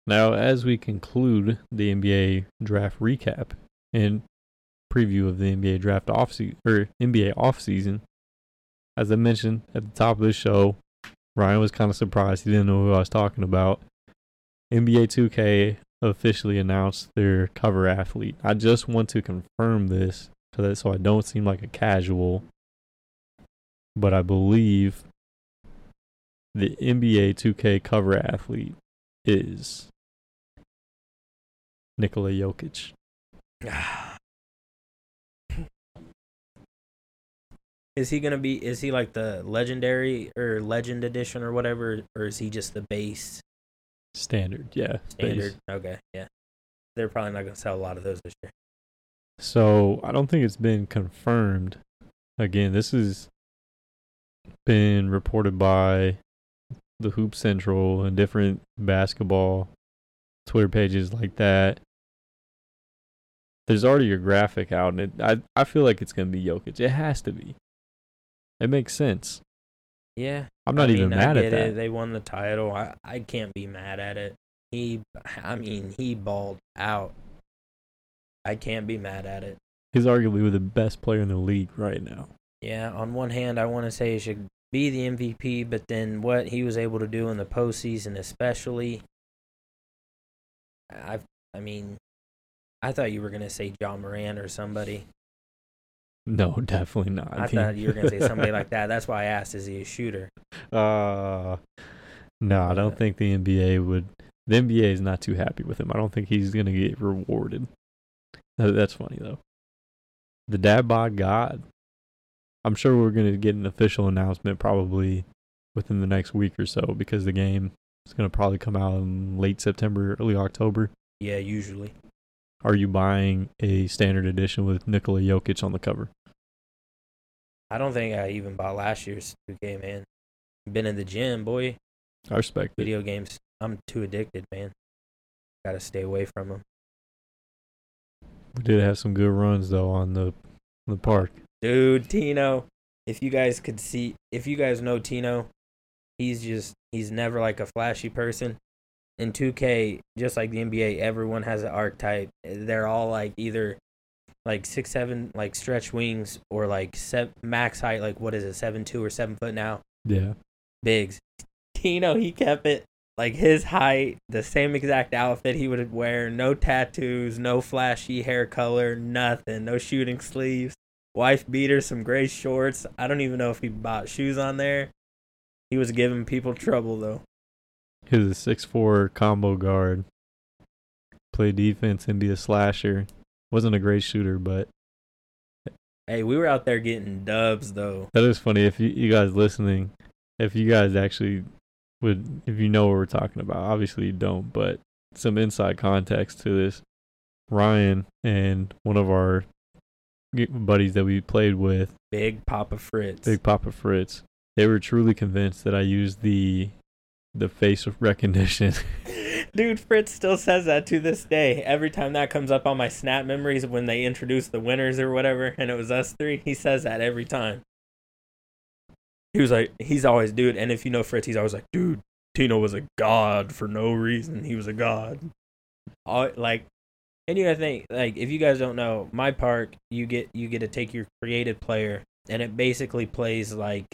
S1: Now, as we conclude the NBA draft recap and preview of the NBA draft offseason or NBA off season, as I mentioned at the top of the show, Ryan was kind of surprised he didn't know who I was talking about. NBA 2K officially announced their cover athlete. I just want to confirm this so I don't seem like a casual, but I believe the NBA 2K cover athlete is Nikola Jokic.
S2: Is he gonna be? Is he like the legendary or legend edition or whatever, or is he just the base
S1: Standard, yeah.
S2: standard?
S1: base.
S2: Okay, yeah. They're probably not gonna sell a lot of those this year.
S1: So I don't think it's been confirmed. Again, this has been reported by the Hoop Central and different basketball Twitter pages like that. There's already a graphic out, and it, I I feel like it's gonna be Jokic. It has to be. It makes sense.
S2: Yeah,
S1: I'm not
S2: I
S1: even
S2: mean,
S1: mad at that.
S2: It. They won the title. I I can't be mad at it. He, I mean, he balled out. I can't be mad at it.
S1: He's arguably the best player in the league right now.
S2: Yeah, on one hand, I want to say he should be the MVP, but then what he was able to do in the postseason, especially, I've I mean, I thought you were gonna say Ja Morant or somebody.
S1: No, definitely not.
S2: I thought you were gonna say somebody like that. That's why I asked, is he a shooter?
S1: Uh, no, I don't think the NBA would. The NBA is not too happy with him. I don't think he's gonna get rewarded. That's funny though. The dad bod God. I'm sure we're gonna get an official announcement probably within the next week or so because the game is gonna probably come out in late September, early October.
S2: Yeah, usually.
S1: Are you buying a standard edition with Nikola Jokic on the cover?
S2: I don't think I even bought last year's 2K, man. Been in the gym, boy.
S1: I respect it.
S2: Video games, I'm too addicted, man. Gotta stay away from them.
S1: We did have some good runs though on the the park.
S2: Dude, Tino, if you guys could see, if you guys know Tino, he's just, he's never like a flashy person. In 2K, just like the NBA, everyone has an archetype. They're all like either like six seven, like stretch wings, or like seven, max height, like what is it, seven two or seven foot now?
S1: Yeah.
S2: Bigs. Tino, he kept it like his height, the same exact outfit he would wear, no tattoos, no flashy hair color, nothing, no shooting sleeves, wife beater, some gray shorts. I don't even know if he bought shoes on there. He was giving people trouble though.
S1: He was a six four combo guard. Play defense and be a slasher. Wasn't a great shooter, but
S2: Hey, we were out there getting dubs though.
S1: that is funny. If you, you guys listening, if you guys actually would, if you know what we're talking about, obviously you don't, but some inside context to this. Ryan and one of our buddies that we played with,
S2: Big Papa Fritz.
S1: Big Papa Fritz, they were truly convinced that I used the the face of recognition.
S2: Dude, Fritz still says that to this day. Every time that comes up on my Snap memories when they introduce the winners or whatever, and it was us three, he says that every time. He was like, he's always, dude. And if you know Fritz, he's always like, dude, Tino was a god for no reason. He was a god. All, like, and you gotta think, like, if you guys don't know, my park, you get you get to take your created player, and it basically plays like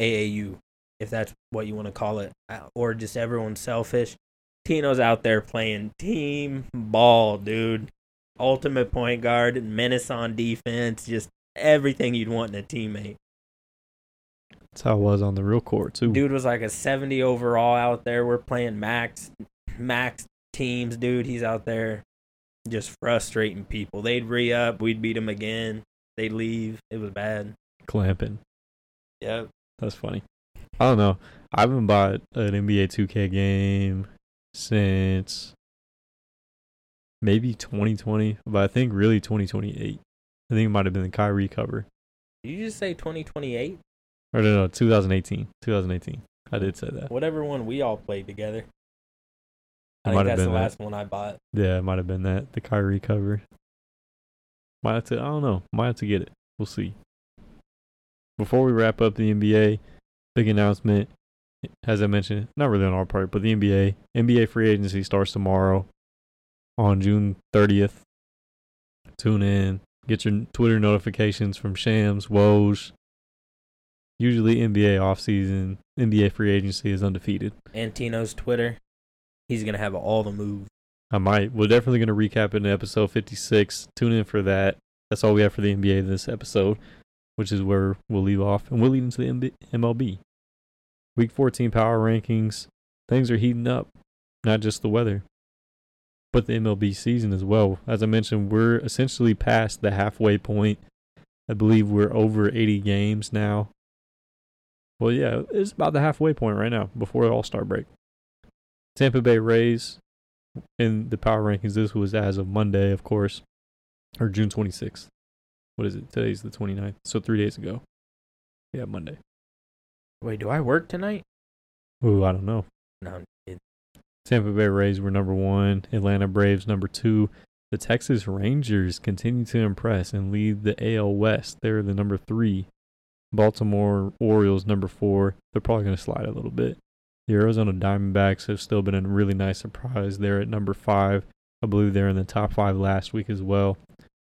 S2: AAU, if that's what you want to call it, uh, or just everyone's selfish. Tino's out there playing team ball, dude. Ultimate point guard, menace on defense, just everything you'd want in a teammate.
S1: That's how it was on the real court too.
S2: Dude was like a 70 overall out there. We're playing max max teams, dude. He's out there just frustrating people. They'd re up, we'd beat them again. They'd leave. It was bad.
S1: Clamping.
S2: Yep.
S1: That's funny. I don't know. I haven't bought an NBA 2K game since maybe 2020, but I think really 2028. I think it might have been the Kyrie cover.
S2: Did you just say 2028?
S1: Or no, no, 2018. 2018. I did say that.
S2: Whatever one we all played together. I think that's the
S1: that.
S2: last one I bought.
S1: Yeah, it might have been that. The Kyrie cover. Might have to, I don't know. Might have to get it. We'll see. Before we wrap up the NBA, big announcement. As I mentioned, not really on our part, but the NBA. NBA free agency starts tomorrow on June 30th. Tune in. Get your Twitter notifications from Shams, Woj. Usually NBA offseason, NBA free agency is undefeated.
S2: Antino's Twitter. He's gonna have all the moves.
S1: I might. We're definitely going to recap it in episode 56. Tune in for that. That's all we have for the NBA this episode, which is where we'll leave off. And we'll lead into the MLB. Week 14 power rankings. Things are heating up, not just the weather, but the MLB season as well. As I mentioned, we're essentially past the halfway point. I believe we're over 80 games now. Well, yeah, it's about the halfway point right now before the All Star break. Tampa Bay Rays in the power rankings. This was as of Monday, of course, or June 26th. What is it? Today's the 29th. So three days ago. Yeah, Monday.
S2: Wait, do I work tonight?
S1: Ooh, I don't know.
S2: No, I'm.
S1: Tampa Bay Rays were number one. Atlanta Braves number two. The Texas Rangers continue to impress and lead the AL West. They're the number three. Baltimore Orioles number four. They're probably going to slide a little bit. The Arizona Diamondbacks have still been a really nice surprise. They're at number five. I believe they're in the top five last week as well.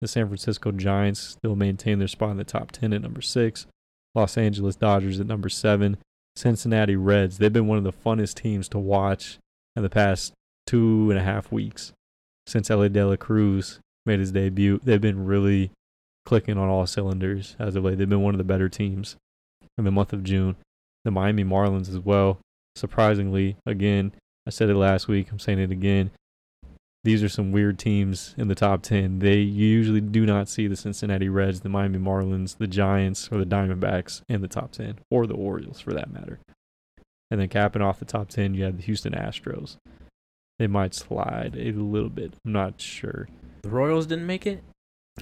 S1: The San Francisco Giants still maintain their spot in the top 10 at number six. Los Angeles Dodgers at number seven. Cincinnati Reds. They've been one of the funnest teams to watch in the past two and a half weeks since Elly De La Cruz made his debut. They've been really clicking on all cylinders as of late. They've been one of the better teams in the month of June. The Miami Marlins as well. Surprisingly, again, I said it last week. I'm saying it again. These are some weird teams in the top 10. They usually do not see the Cincinnati Reds, the Miami Marlins, the Giants, or the Diamondbacks in the top 10, or the Orioles for that matter. And then capping off the top 10, you have the Houston Astros. They might slide a little bit. I'm not sure.
S2: The Royals didn't make it.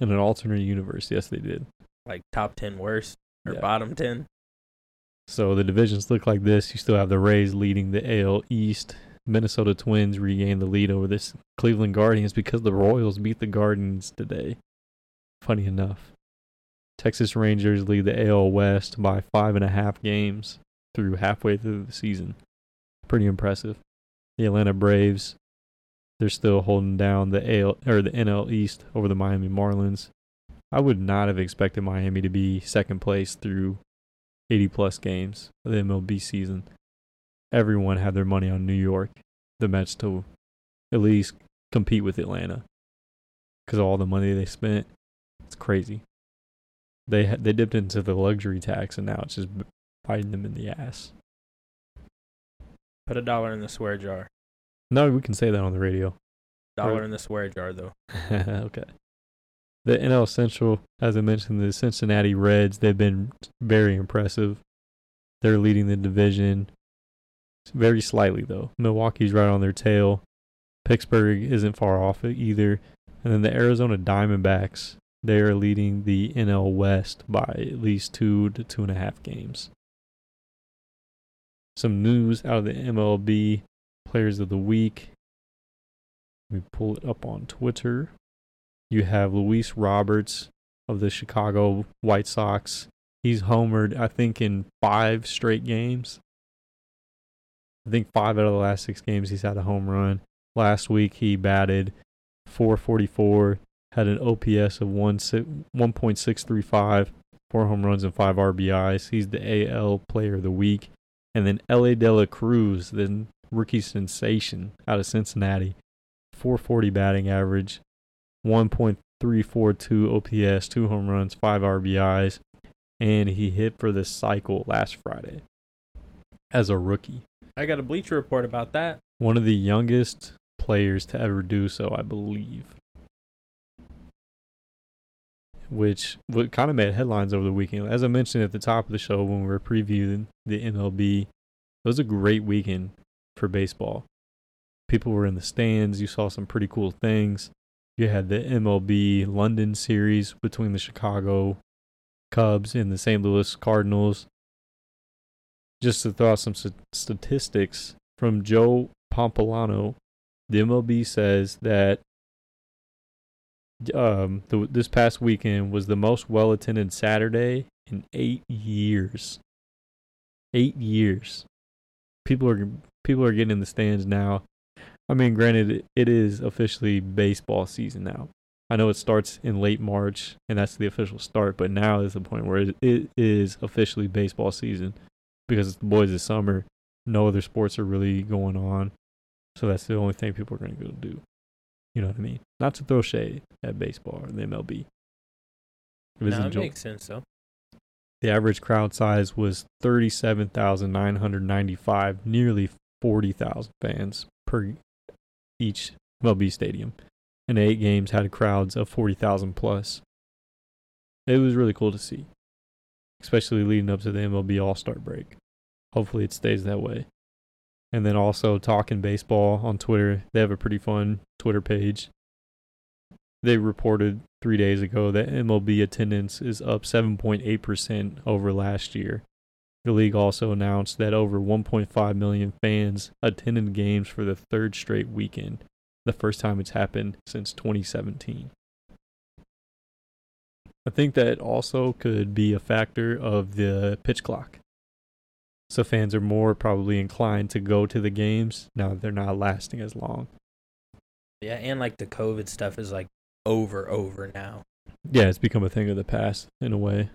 S1: in an alternate universe, yes, they did.
S2: Like top ten worst or
S1: Yeah.
S2: bottom ten.
S1: So the divisions look like this. You still have the Rays leading the AL East. Minnesota Twins regain the lead over this Cleveland Guardians because the Royals beat the Guardians today. Funny enough. Texas Rangers lead the AL West by five and a half games through halfway through the season. Pretty impressive. The Atlanta Braves, they're still holding down the AL or the NL East over the Miami Marlins. I would not have expected Miami to be second place through 80 plus games of the MLB season. Everyone had their money on New York, the Mets to at least compete with Atlanta because all the money they spent. It's crazy. They they dipped into the luxury tax and now it's just biting them in the ass.
S2: Put a dollar in the swear jar.
S1: No, we can say that on the radio.
S2: Dollar in the swear jar, though.
S1: okay. The NL Central, as I mentioned, the Cincinnati Reds, they've been very impressive. They're leading the division very slightly, though. Milwaukee's right on their tail. Pittsburgh isn't far off either. And then the Arizona Diamondbacks, they are leading the NL West by at least two to two and a half games. Some news out of the MLB Players of the Week. Let me pull it up on Twitter. You have Luis Roberts of the Chicago White Sox. He's homered, I think, in five straight games. I think five out of the last six games he's had a home run. Last week he batted 444, had an OPS of 1, 1.635, four home runs and five RBIs. He's the AL Player of the Week. And then Elly De La Cruz, the rookie sensation out of Cincinnati, 440 batting average, 1.342 OPS, two home runs, five RBIs, and he hit for the cycle last Friday as a rookie.
S2: I got a Bleacher report about that.
S1: One of the youngest players to ever do so, I believe. Which what kind of made headlines over the weekend. As I mentioned at the top of the show when we were previewing the MLB, it was a great weekend for baseball. People were in the stands. You saw some pretty cool things. You had the MLB London series between the Chicago Cubs and the St. Louis Cardinals. Just to throw out some statistics from Joe Pompliano, the MLB says that um, this past weekend was the most well attended Saturday in eight years. Eight years. People are people are getting in the stands now. I mean, granted, it is officially baseball season now. I know it starts in late March, and that's the official start. But now is the point where it, it is officially baseball season because it's the boys' of summer. No other sports are really going on, so that's the only thing people are going to go do. You know what I mean? Not to throw shade at baseball or the MLB.
S2: It no, it makes sense though.
S1: The average crowd size was 37,995, nearly 40,000 fans per each MLB stadium. And eight games had crowds of 40,000 plus. It was really cool to see, especially leading up to the MLB All Star break. Hopefully, it stays that way. And then also talking baseball on Twitter. They have a pretty fun Twitter page. They reported three days ago that MLB attendance is up 7.8% over last year. The league also announced that over 1.5 million fans attended games for the third straight weekend, the first time it's happened since 2017. I think that also could be a factor of the pitch clock. So fans are more probably inclined to go to the games now that they're not lasting as long.
S2: Yeah, and like the COVID stuff is like over over now.
S1: Yeah, it's become a thing of the past in a way.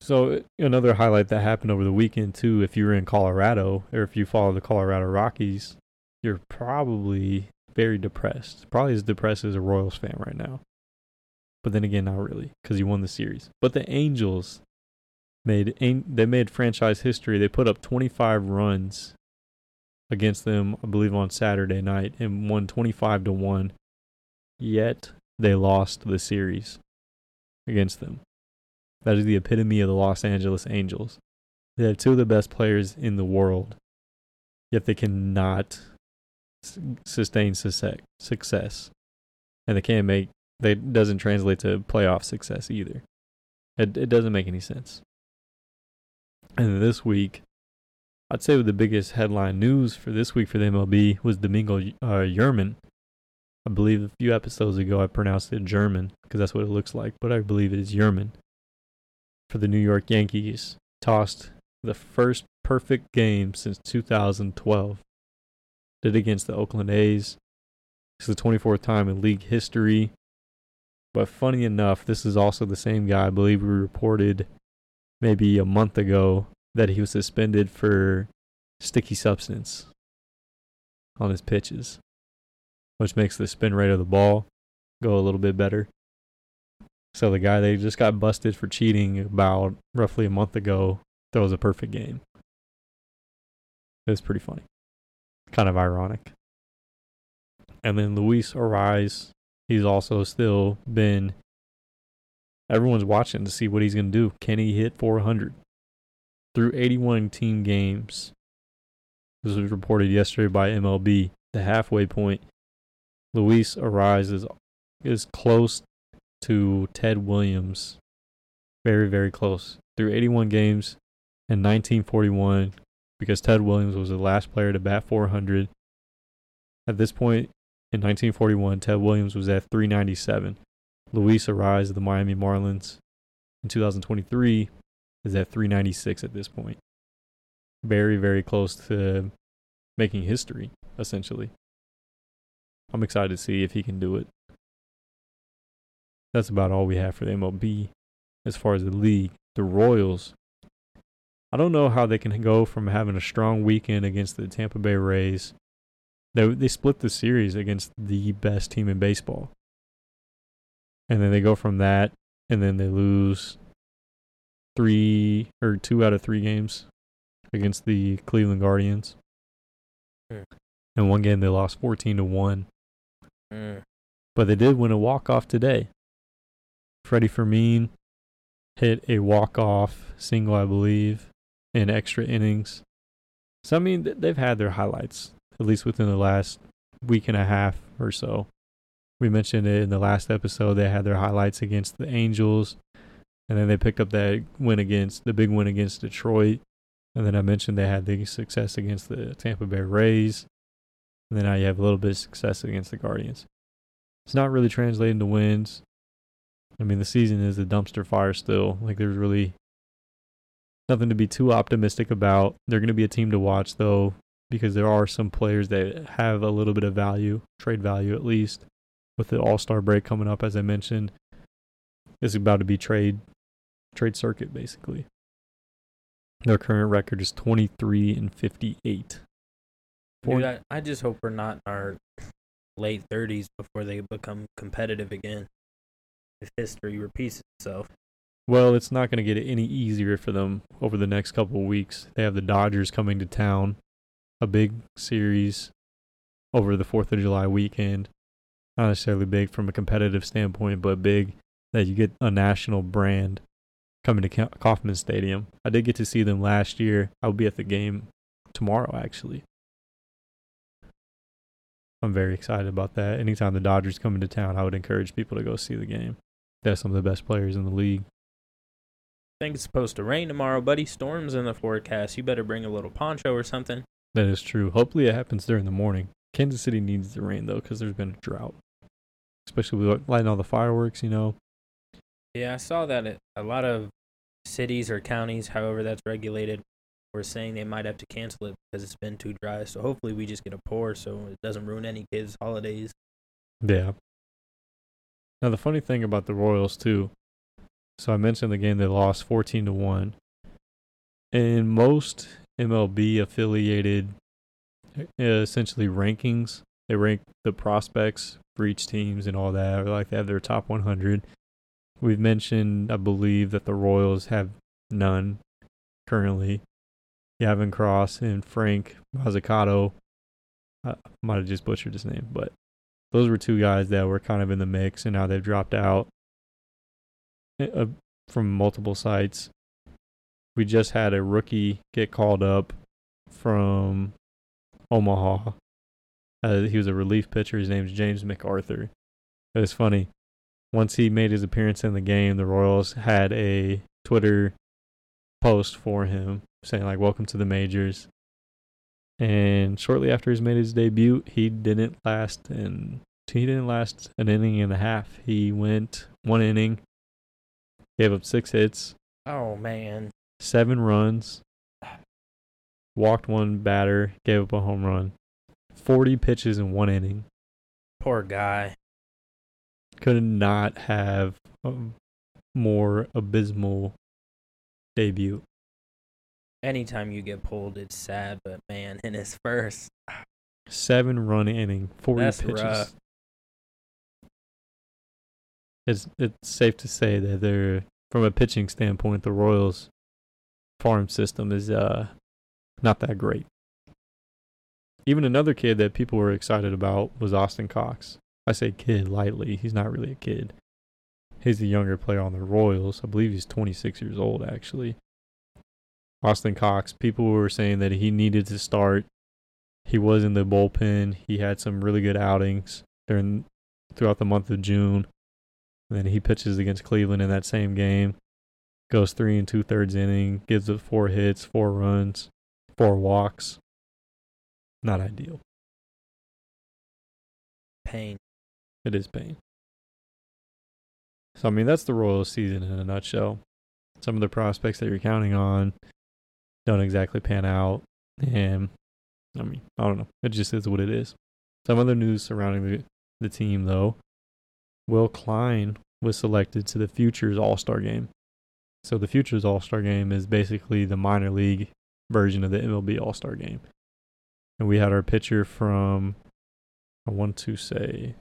S1: So another highlight that happened over the weekend too, if you were in Colorado or if you follow the Colorado Rockies, you're probably very depressed. Probably as depressed as a Royals fan right now. But then again, not really, because he won the series. But the Angels made they made franchise history. They put up 25 runs against them, I believe, on Saturday night and won 25 to one. Yet they lost the series against them. That is the epitome of the Los Angeles Angels. They have two of the best players in the world, yet they cannot sustain success, and they can't make. They doesn't translate to playoff success either. It it doesn't make any sense. And this week, I'd say the biggest headline news for this week for the MLB was Domingo uh, German. I believe a few episodes ago I pronounced it German because that's what it looks like, but I believe it is Yerman. For the New York Yankees, tossed the first perfect game since 2012. Did against the Oakland A's. It's the 24th time in league history. But funny enough, this is also the same guy. I believe we reported maybe a month ago that he was suspended for sticky substance on his pitches, which makes the spin rate of the ball go a little bit better. So the guy they just got busted for cheating about roughly a month ago throws a perfect game. It's pretty funny. Kind of ironic. And then Luis Arraez, he's also still been everyone's watching to see what he's going to do. Can he hit 400? Through 81 team games, this was reported yesterday by MLB. The halfway point, Luis Arraez is is close to Ted Williams. Very, very close. Through 81 games in 1941, because Ted Williams was the last player to bat 400. At this point in 1941, Ted Williams was at 397. Luis Arraez of the Miami Marlins in 2023 is at 396 at this point very, very close to making history, essentially. I'm excited to see if he can do it. That's about all we have for the MLB as far as the league. The Royals, I don't know how they can go from having a strong weekend against the Tampa Bay Rays. They, they split the series against the best team in baseball. And then they go from that, and then they lose three or two out of three games against the Cleveland Guardians.
S2: Mm.
S1: And one game they lost 14 to 1.
S2: Mm.
S1: But they did win a walk off today. Freddie Fermin hit a walk off single, I believe, in extra innings. So, I mean, they've had their highlights, at least within the last week and a half or so. We mentioned it in the last episode. They had their highlights against the Angels, and then they picked up that win against the big win against Detroit. And then I mentioned they had the success against the Tampa Bay Rays. And then now you have a little bit of success against the Guardians. It's not really translating to wins. I mean, the season is a dumpster fire still. Like, there's really nothing to be too optimistic about. They're going to be a team to watch, though, because there are some players that have a little bit of value, trade value at least, with the All Star break coming up, as I mentioned. It's about to be trade trade circuit, basically. Their current record is 23 and 58.
S2: Dude, I, I just hope we're not in our late 30s before they become competitive again. If history repeats itself.
S1: Well, it's not going to get any easier for them over the next couple of weeks. They have the Dodgers coming to town, a big series over the 4th of July weekend. Not necessarily big from a competitive standpoint, but big that you get a national brand coming to Kauffman Stadium. I did get to see them last year. I'll be at the game tomorrow, actually. I'm very excited about that. Anytime the Dodgers come into town, I would encourage people to go see the game. They have some of the best players in the league.
S2: I think it's supposed to rain tomorrow, buddy. Storms in the forecast. You better bring a little poncho or something.
S1: That is true. Hopefully, it happens during the morning. Kansas City needs the rain though, because there's been a drought, especially with lighting all the fireworks. You know,
S2: yeah, I saw that a lot of cities or counties, however that's regulated, were saying they might have to cancel it because it's been too dry. So hopefully we just get a pour so it doesn't ruin any kids' holidays.
S1: Yeah. Now the funny thing about the Royals too, so I mentioned the game they lost fourteen to one. In most MLB affiliated, uh, essentially rankings, they rank the prospects for each teams and all that. Like they have their top 100. We've mentioned, I believe, that the Royals have none currently. Gavin Cross and Frank Mozzicato. I might have just butchered his name, but those were two guys that were kind of in the mix, and now they've dropped out eh, uh, from multiple sites. We just had a rookie get called up from Omaha. Uh, he was a relief pitcher. His name's James McArthur. It was funny once he made his appearance in the game, the Royals had a Twitter post for him saying like "Welcome to the majors." And shortly after he's made his debut, he didn't last in he didn't last an inning and a half. He went one inning, gave up six hits,
S2: Oh man.
S1: Seven runs, walked one batter, gave up a home run, 40 pitches in one inning.
S2: Poor guy.
S1: Could not have a more abysmal debut.
S2: Anytime you get pulled, it's sad, but man, in his first,
S1: Seven run inning, 40
S2: That's
S1: pitches.
S2: rough.
S1: It's it's safe to say that they're from a pitching standpoint, the Royals farm system is uh not that great. Even another kid that people were excited about was Austin Cox. I say kid lightly. He's not really a kid. He's the younger player on the Royals. I believe he's 26 years old, actually. Austin Cox, people were saying that he needed to start. He was in the bullpen. He had some really good outings during throughout the month of June. And then he pitches against Cleveland in that same game. Goes three and two thirds inning, gives up four hits, four runs, four walks. Not ideal.
S2: pain.
S1: It is pain. So I mean that's the Royals season in a nutshell. Some of the prospects that you're counting on don't exactly pan out. And I mean, I don't know. It just is what it is. Some other news surrounding the, the team though. Will Klein was selected to the Futures All Star game. So the Futures All Star game is basically the minor league version of the MLB All Star game. And we had our pitcher from I want to say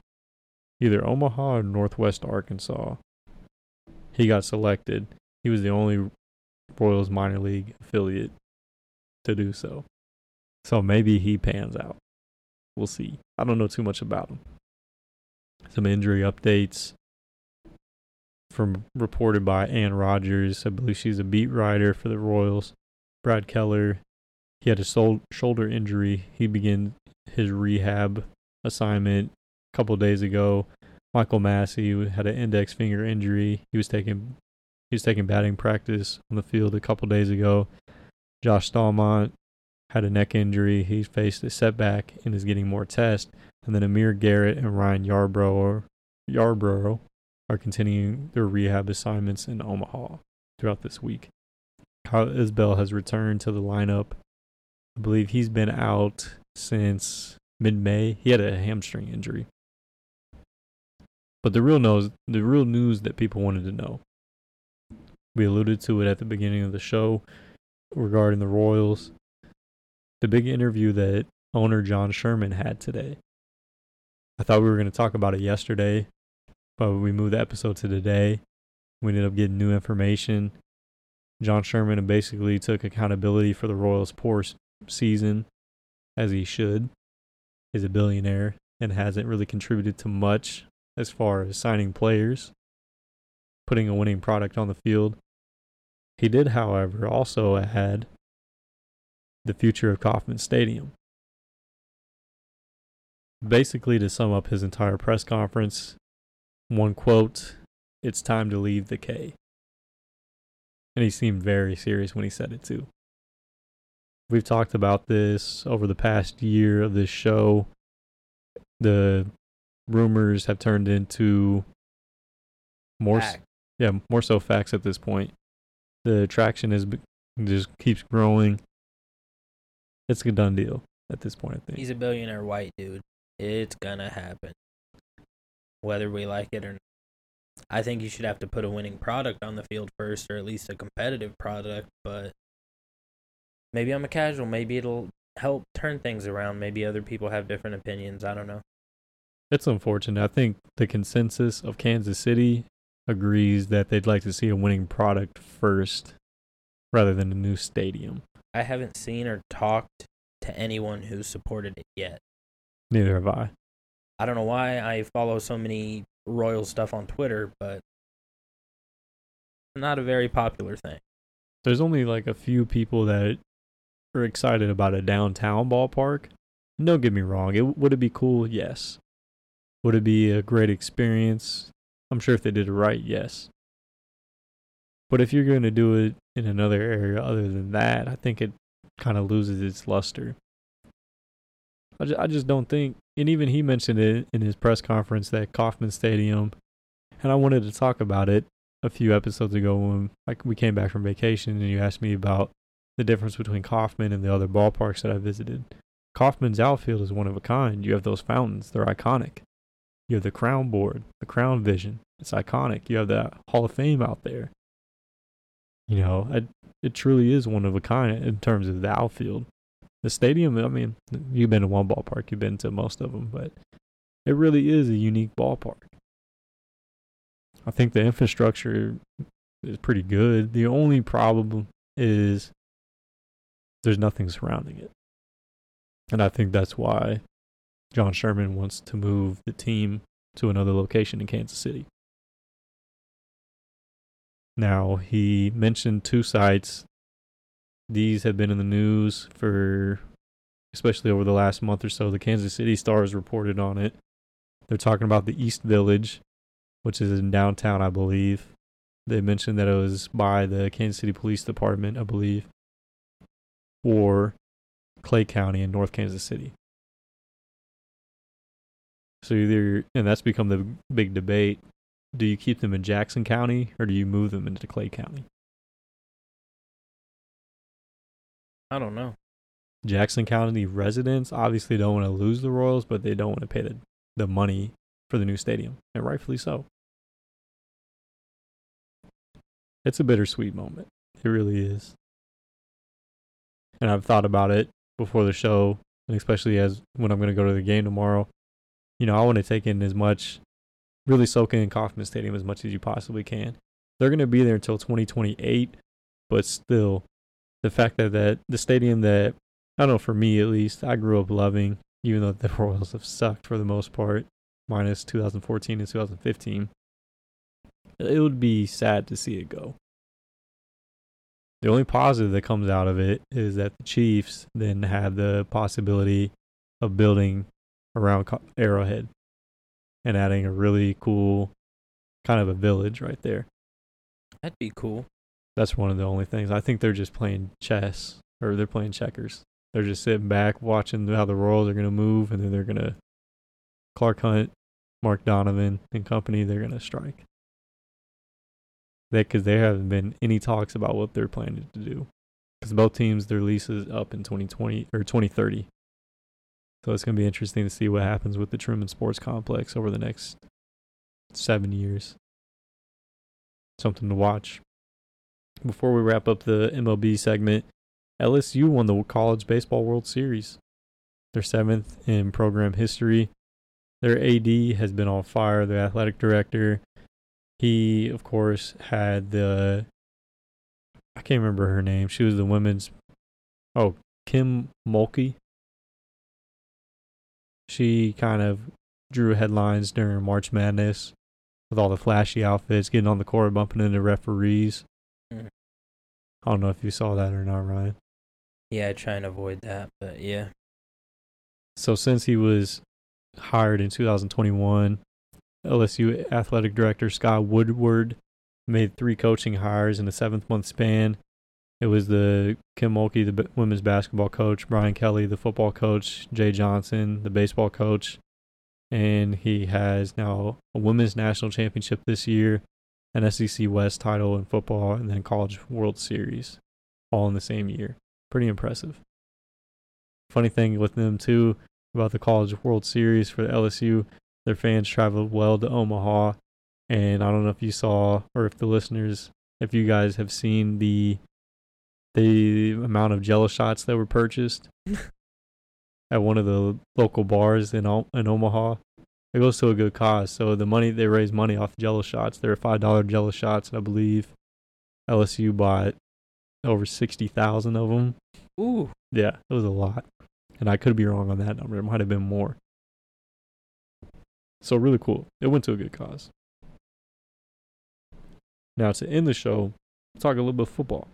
S1: either Omaha or Northwest Arkansas. He got selected. He was the only Royals minor league affiliate to do so. So maybe he pans out. We'll see. I don't know too much about him. Some injury updates from reported by Anne Rogers. I believe she's a beat writer for the Royals. Brad Keller, he had a sol- shoulder injury. He began his rehab assignment a couple days ago. Michael Massey had an index finger injury. He was taking he was taking batting practice on the field a couple days ago. Josh Staumont had a neck injury. He faced a setback and is getting more tests. And then Amir Garrett and Ryan Yarbrough, Yarbrough are continuing their rehab assignments in Omaha throughout this week. Kyle Isbel has returned to the lineup. I believe he's been out since mid-May. He had a hamstring injury. But the real news, the real news that people wanted to know. We alluded to it at the beginning of the show regarding the Royals. The big interview that owner John Sherman had today. I thought we were going to talk about it yesterday, but we moved the episode to today. We ended up getting new information. John Sherman basically took accountability for the Royals' poor season, as he should. He's a billionaire and hasn't really contributed to much as far as signing players, putting a winning product on the field. He did, however, also add the future of Kauffman Stadium. Basically, to sum up his entire press conference, one quote, it's time to leave the K. And he seemed very serious when he said it too. We've talked about this over the past year of this show. The rumors have turned into more
S2: Fact.
S1: yeah, more so facts at this point. The traction is be- just keeps growing. It's a done deal at this point, I think.
S2: He's a billionaire white dude. It's gonna happen. Whether we like it or not. I think you should have to put a winning product on the field first, or at least a competitive product, but maybe I'm a casual. Maybe it'll help turn things around. Maybe other people have different opinions. I don't know.
S1: It's unfortunate. I think the consensus of Kansas City agrees that they'd like to see a winning product first rather than a new stadium.
S2: I haven't seen or talked to anyone who supported it yet.
S1: Neither have I.
S2: I don't know why I follow so many royal stuff on Twitter, but not a very popular thing.
S1: There's only like a few people that are excited about a downtown ballpark. Don't get me wrong. It would it be cool? Yes. Would it be a great experience? I'm sure if they did it right, yes. But if you're going to do it in another area other than that, I think it kind of loses its luster. I just, I just don't think, and even he mentioned it in his press conference that Kauffman Stadium, and I wanted to talk about it a few episodes ago when like we came back from vacation and you asked me about the difference between Kauffman and the other ballparks that I visited. Kauffman's outfield is one of a kind. You have those fountains, they're iconic. You have the crown board, the crown vision. It's iconic. You have the Hall of Fame out there. You know, it, it truly is one of a kind in terms of the outfield. The stadium, I mean, you've been to one ballpark, you've been to most of them, but it really is a unique ballpark. I think the infrastructure is pretty good. The only problem is there's nothing surrounding it. And I think that's why John Sherman wants to move the team to another location in Kansas City. Now, he mentioned two sites. These have been in the news for, especially over the last month or so. The Kansas City Star has reported on it. They're talking about the East Village, which is in downtown, I believe. They mentioned that it was by the Kansas City Police Department, I believe, or Clay County in North Kansas City. So either, and that's become the big debate. Do you keep them in Jackson County or do you move them into Clay County?
S2: I don't know.
S1: Jackson County residents obviously don't want to lose the Royals, but they don't want to pay the, the money for the new stadium, and rightfully so. It's a bittersweet moment. It really is. And I've thought about it before the show, and especially as when I'm going to go to the game tomorrow. You know, I want to take in as much, really soak in Kauffman Stadium as much as you possibly can. They're going to be there until 2028, but still, the fact that, that the stadium that, I don't know, for me at least, I grew up loving, even though the Royals have sucked for the most part, minus 2014 and 2015, it would be sad to see it go. The only positive that comes out of it is that the Chiefs then have the possibility of building around Arrowhead and adding a really cool kind of a village right there.
S2: That'd be cool.
S1: That's one of the only things. I think they're just playing chess or they're playing checkers. They're just sitting back watching how the Royals are going to move and then they're going to Clark Hunt, Mark Donovan and company, they're going to strike because there haven't been any talks about what they're planning to do. Because both teams, their leases up in 2020 or 2030. So it's going to be interesting to see what happens with the Truman Sports Complex over the next seven years. Something to watch. Before we wrap up the MLB segment, LSU won the College Baseball World Series, their seventh in program history. Their AD has been on fire. Their athletic director he, of course, had the I can't remember her name. She was the women's oh, Kim Mulkey. She kind of drew headlines during March Madness with all the flashy outfits, getting on the court, bumping into referees. Mm. I don't know if you saw that or not, Ryan.
S2: Yeah, I try and avoid that, but yeah.
S1: So since he was hired in 2021, LSU athletic director Scott Woodward made three coaching hires in a seventh month span. It was the Kim Mulkey, the women's basketball coach, Brian Kelly, the football coach, Jay Johnson, the baseball coach, and he has now a women's national championship this year, an SEC West title in football, and then College World Series, all in the same year. Pretty impressive. Funny thing with them too about the College World Series for the LSU, their fans traveled well to Omaha. And I don't know if you saw or if the listeners, if you guys have seen the the amount of Jello shots that were purchased at one of the local bars in in Omaha. It goes to a good cause. So the money they raise money off Jello shots. There are five dollar Jello shots, and I believe LSU bought over sixty thousand of them.
S2: Ooh,
S1: yeah, it was a lot, and I could be wrong on that number. It might have been more. So really cool. It went to a good cause. Now to end the show, talk a little bit of football.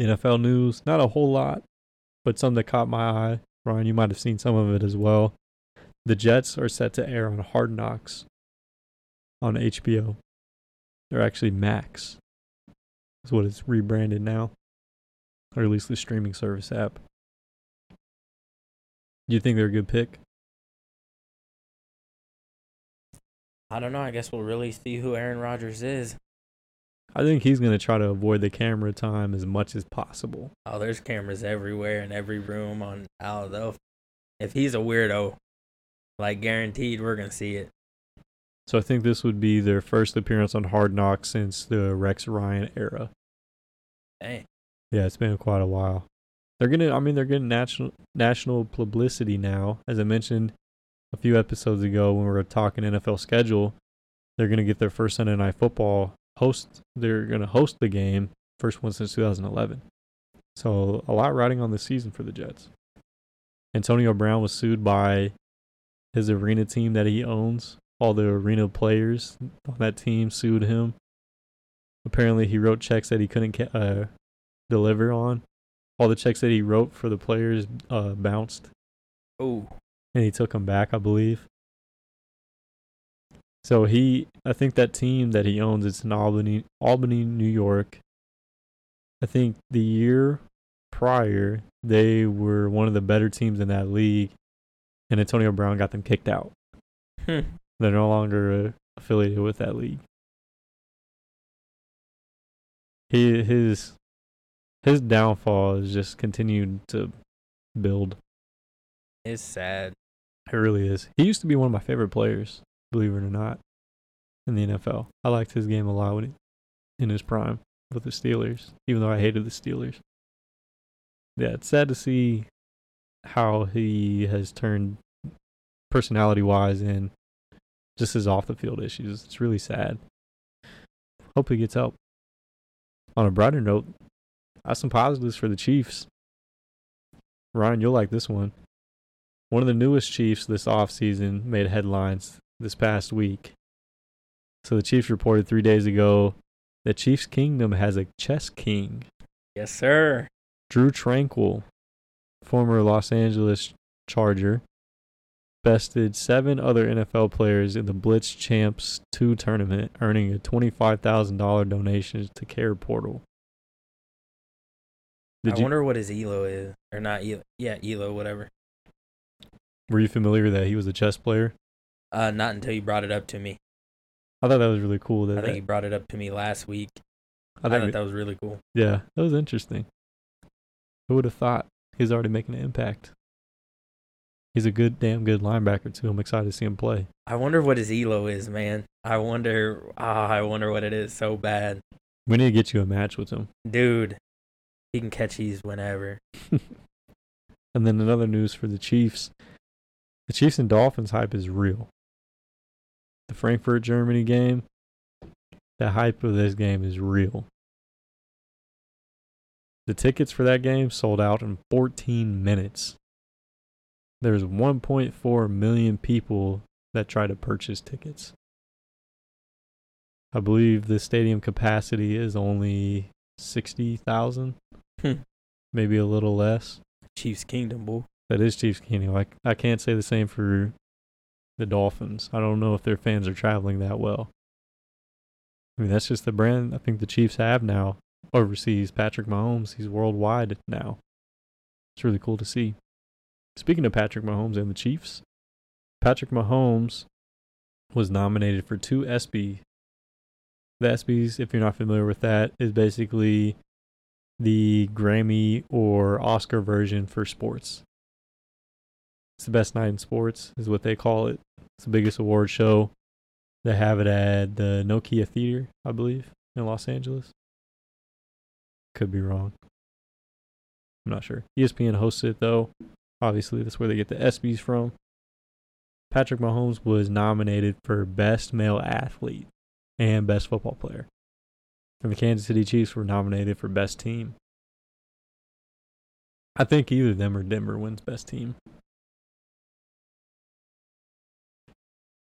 S1: NFL news, not a whole lot, but some that caught my eye. Ryan, you might have seen some of it as well. The Jets are set to air on Hard Knocks on HBO. They're actually Max. That's what it's rebranded now. Or at least the streaming service app. Do you think they're a good pick?
S2: I don't know. I guess we'll really see who Aaron Rodgers is.
S1: I think he's going to try to avoid the camera time as much as possible.
S2: Oh, there's cameras everywhere in every room on Al. If he's a weirdo, like guaranteed, we're gonna see it.
S1: So I think this would be their first appearance on Hard Knocks since the Rex Ryan era.
S2: Dang.
S1: Yeah, it's been quite a while. They're gonna. I mean, they're getting national national publicity now. As I mentioned a few episodes ago when we were talking NFL schedule, they're gonna get their first Sunday Night Football host. They're gonna host the game, first one since 2011. So a lot riding on the season for the Jets. Antonio Brown was sued by his arena team that he owns. All the arena players on that team sued him. Apparently, he wrote checks that he couldn't uh, deliver on. All the checks that he wrote for the players uh, bounced.
S2: Oh.
S1: And he took them back, I believe. So he, I think that team that he owns, it's in Albany, Albany, New York. I think the year prior, they were one of the better teams in that league, and Antonio Brown got them kicked out.
S2: Hmm.
S1: They're no longer uh, affiliated with that league. He his his downfall is just continued to build.
S2: It's sad.
S1: It really is. He used to be one of my favorite players, believe it or not, in the NFL. I liked his game a lot when he, in his prime with the Steelers, even though I hated the Steelers. Yeah, it's sad to see how he has turned personality wise and just his off the field issues. It's really sad. Hope he gets help. On a brighter note, I have some positives for the Chiefs. Ryan, you'll like this one. One of the newest Chiefs this offseason made headlines this past week. So the Chiefs reported three days ago that Chiefs Kingdom has a chess king.
S2: Yes, sir.
S1: Drew Tranquill, former Los Angeles Charger, bested seven other NFL players in the Blitz Champs 2 tournament, earning a $25,000 donation to Care Portal.
S2: Did I you, wonder what his ELO is. Or not ELO. Yeah, ELO, whatever.
S1: Were you familiar that he was a chess player?
S2: Uh, not until you brought it up to me.
S1: I thought that was really cool. That
S2: I think
S1: that,
S2: he brought it up to me last week. I, I thought that was really cool.
S1: Yeah, that was interesting. Who would have thought he's already making an impact? He's a good, damn good linebacker too. I'm excited to see him play.
S2: I wonder what his elo is, man. I wonder. Ah, I wonder what it is so bad.
S1: We need to get you a match with him,
S2: dude. He can catch these whenever.
S1: and then another news for the Chiefs: the Chiefs and Dolphins hype is real. The Frankfurt Germany game, the hype of this game is real. The tickets for that game sold out in 14 minutes. There's 1.4 million people that try to purchase tickets. I believe the stadium capacity is only 60,000,
S2: hmm.
S1: maybe a little less.
S2: Chiefs Kingdom, boy.
S1: That is Chiefs Kingdom. I, I can't say the same for the Dolphins. I don't know if their fans are traveling that well. I mean, that's just the brand I think the Chiefs have now overseas. Patrick Mahomes, he's worldwide now. It's really cool to see. Speaking of Patrick Mahomes and the Chiefs, Patrick Mahomes was nominated for two ESPY. The ESPYs, if you're not familiar with that, is basically the Grammy or Oscar version for sports. It's the best night in sports, is what they call it. It's the biggest award show. They have it at the Nokia Theater, I believe, in Los Angeles. Could be wrong. I'm not sure. ESPN hosts it though. Obviously, that's where they get the ESPYS from. Patrick Mahomes was nominated for Best Male Athlete and Best Football Player. And the Kansas City Chiefs were nominated for Best Team. I think either them or Denver wins Best Team.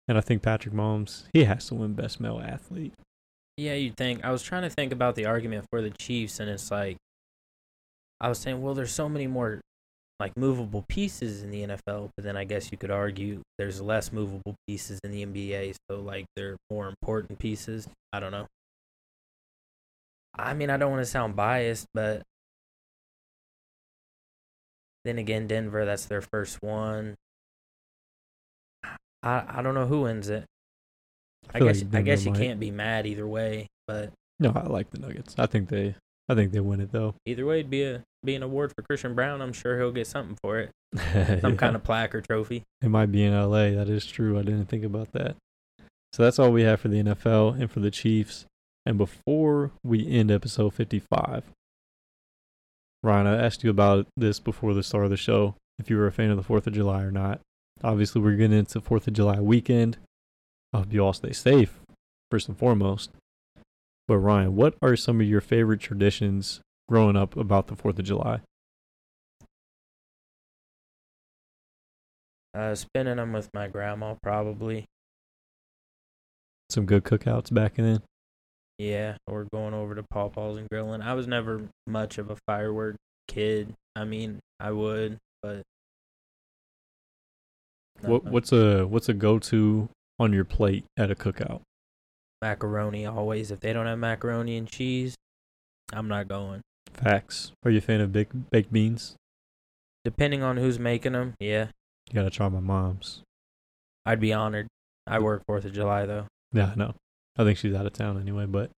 S1: And I think Patrick Mahomes, he has to win Best Male Athlete.
S2: Yeah, you'd think. I was trying to think about the argument for the Chiefs, and it's like, I was saying, well, there's so many more like movable pieces in the NFL, but then I guess you could argue there's less movable pieces in the NBA, so like they're more important pieces. I don't know. I mean, I don't want to sound biased, but Then again, Denver, that's their first one. I I don't know who wins it. I
S1: feel
S2: guess
S1: like
S2: I guess you
S1: might.
S2: can't be mad either way, but
S1: No, I like the Nuggets. I think they I think they win it though.
S2: either way, it'd be a be an award for Christian Braun. I'm sure he'll get something for it, some
S1: Yeah.
S2: kind of plaque or trophy.
S1: It might be in LA. That is true. I didn't think about that. So that's all we have for the NFL and for the Chiefs. And before we end episode 55, Ryan, I asked you about this before the start of the show if you were a fan of the 4th of July or not. Obviously, we're getting into 4th of July weekend. I hope you all stay safe, first and foremost. But, Ryan, what are some of your favorite traditions growing up about the 4th of July?
S2: Uh, spending them with my grandma probably.
S1: Some good cookouts back then?
S2: Yeah, or going over to Paw Paws and grilling. I was never much of a firework kid. I mean, I would, but
S1: What what's a what's a go to on your plate at a cookout?
S2: macaroni always? If they don't have macaroni and cheese, I'm not going.
S1: Facts. Are you a fan of big baked beans?
S2: Depending on who's making them, yeah,
S1: You gotta try my mom's.
S2: I'd be honored. I work Fourth of July though.
S1: Yeah, I know. I think she's out of town anyway, but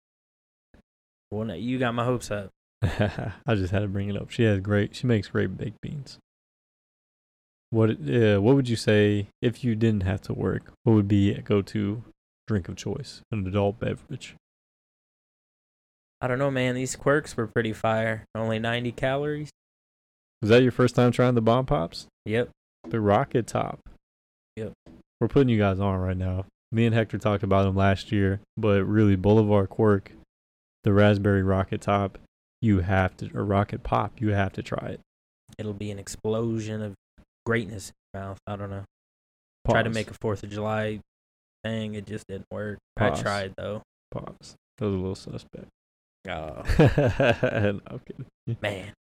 S2: Well, no, you got my hopes up.
S1: I just had to bring it up. She has great. She makes great baked beans. What uh, What would you say if you didn't have to work? What would be a go to drink of choice? An adult beverage.
S2: I don't know, man. These quirks were pretty fire. Only 90 calories.
S1: Was that your first time trying the bomb pops?
S2: Yep.
S1: The rocket top.
S2: Yep.
S1: We're putting you guys on right now. Me and Hector talked about them last year, but really Boulevard Quirk, the raspberry rocket top, you have to or rocket pop, you have to try it.
S2: It'll be an explosion of greatness in your mouth. I don't know. Tried to make a Fourth of July thing. It just didn't work.
S1: Pause.
S2: I tried though.
S1: pause. That was a little suspect.
S2: Oh
S1: no, I'm kidding.
S2: man.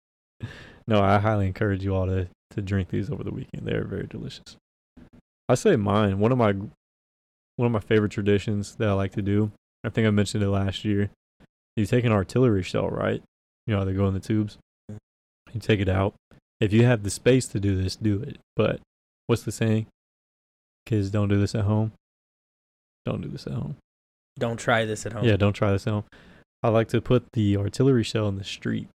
S1: No, I highly encourage you all to, to drink these over the weekend. They're very delicious. I say mine. One of my one of my favorite traditions that I like to do. I think I mentioned it last year. You take an artillery shell, right? You know how they go in the tubes. Mm. You take it out. If you have the space to do this, do it. But what's the saying? Kids don't do this at home. Don't do this at home.
S2: Don't try this at home.
S1: Yeah, don't try this at home. I like to put the artillery shell in the street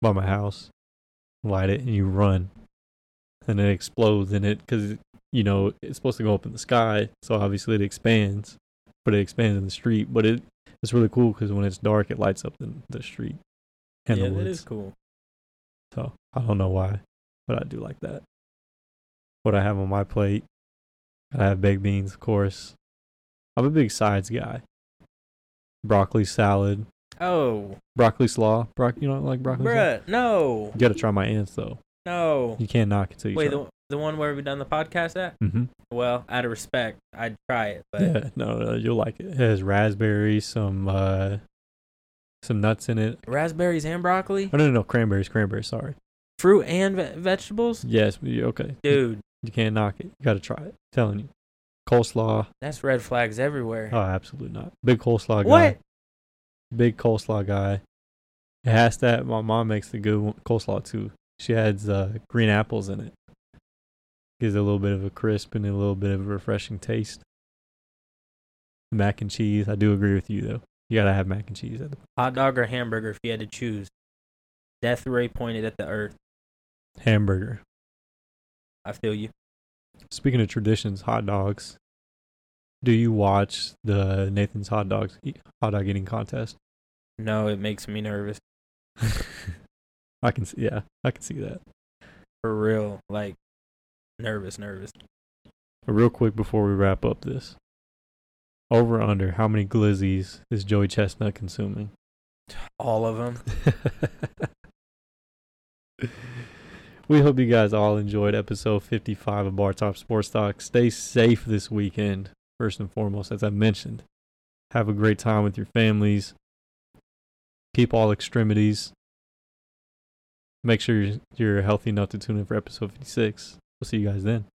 S1: by my house, light it, and you run, and it explodes in it because you know it's supposed to go up in the sky, so obviously it expands, but it expands in the street. But it it's really cool because when it's dark, it lights up the, the street and
S2: yeah,
S1: the
S2: that
S1: woods.
S2: is cool.
S1: So I don't know why, but I do like that. What I have on my plate, I have baked beans, of course. I'm a big sides guy. Broccoli salad,
S2: Oh,
S1: broccoli slaw. Brock, you don't like broccoli? slaw?
S2: no,
S1: You got to try my ants though.
S2: no.
S1: You can't knock it till you
S2: Wait,
S1: try.
S2: the the one where we done the podcast at?
S1: mm-hmm.
S2: Well, out of respect, I'd try it, but
S1: Yeah, no, no, you'll like it. It has raspberries, some uh, some nuts in it.
S2: raspberries and broccoli,
S1: Oh no, no, no, cranberries, cranberries. Sorry.
S2: Fruit and ve- vegetables,
S1: Yes, you- okay.
S2: dude.
S1: You can't knock it. You got to try it. telling you. Coleslaw.
S2: That's red flags everywhere.
S1: Oh, absolutely not. Big coleslaw guy.
S2: what?
S1: Big coleslaw guy. It has that. My mom makes the good one, coleslaw too. She adds uh, green apples in it. Gives it a little bit of a crisp and a little bit of a refreshing taste. Mac and cheese. I do agree with you though. You gotta have mac and cheese at the
S2: Hot dog or hamburger if you had to choose. Death ray pointed at the earth.
S1: Hamburger.
S2: I feel you.
S1: Speaking of traditions, hot dogs. Do you watch the Nathan's hot dogs hot dog eating contest?
S2: No, it makes me nervous.
S1: I can see. Yeah, I can see that.
S2: For real. Like, nervous, nervous.
S1: Real quick before we wrap up this, over under how many glizzies is Joey Chestnut consuming?
S2: All of them.
S1: we hope you guys all enjoyed episode 55 of Bar Top Sports Talk. Stay safe this weekend, first and foremost, as I mentioned. Have a great time with your families. Keep all extremities. Make sure you're, healthy enough to tune in for episode 56. We'll see you guys then.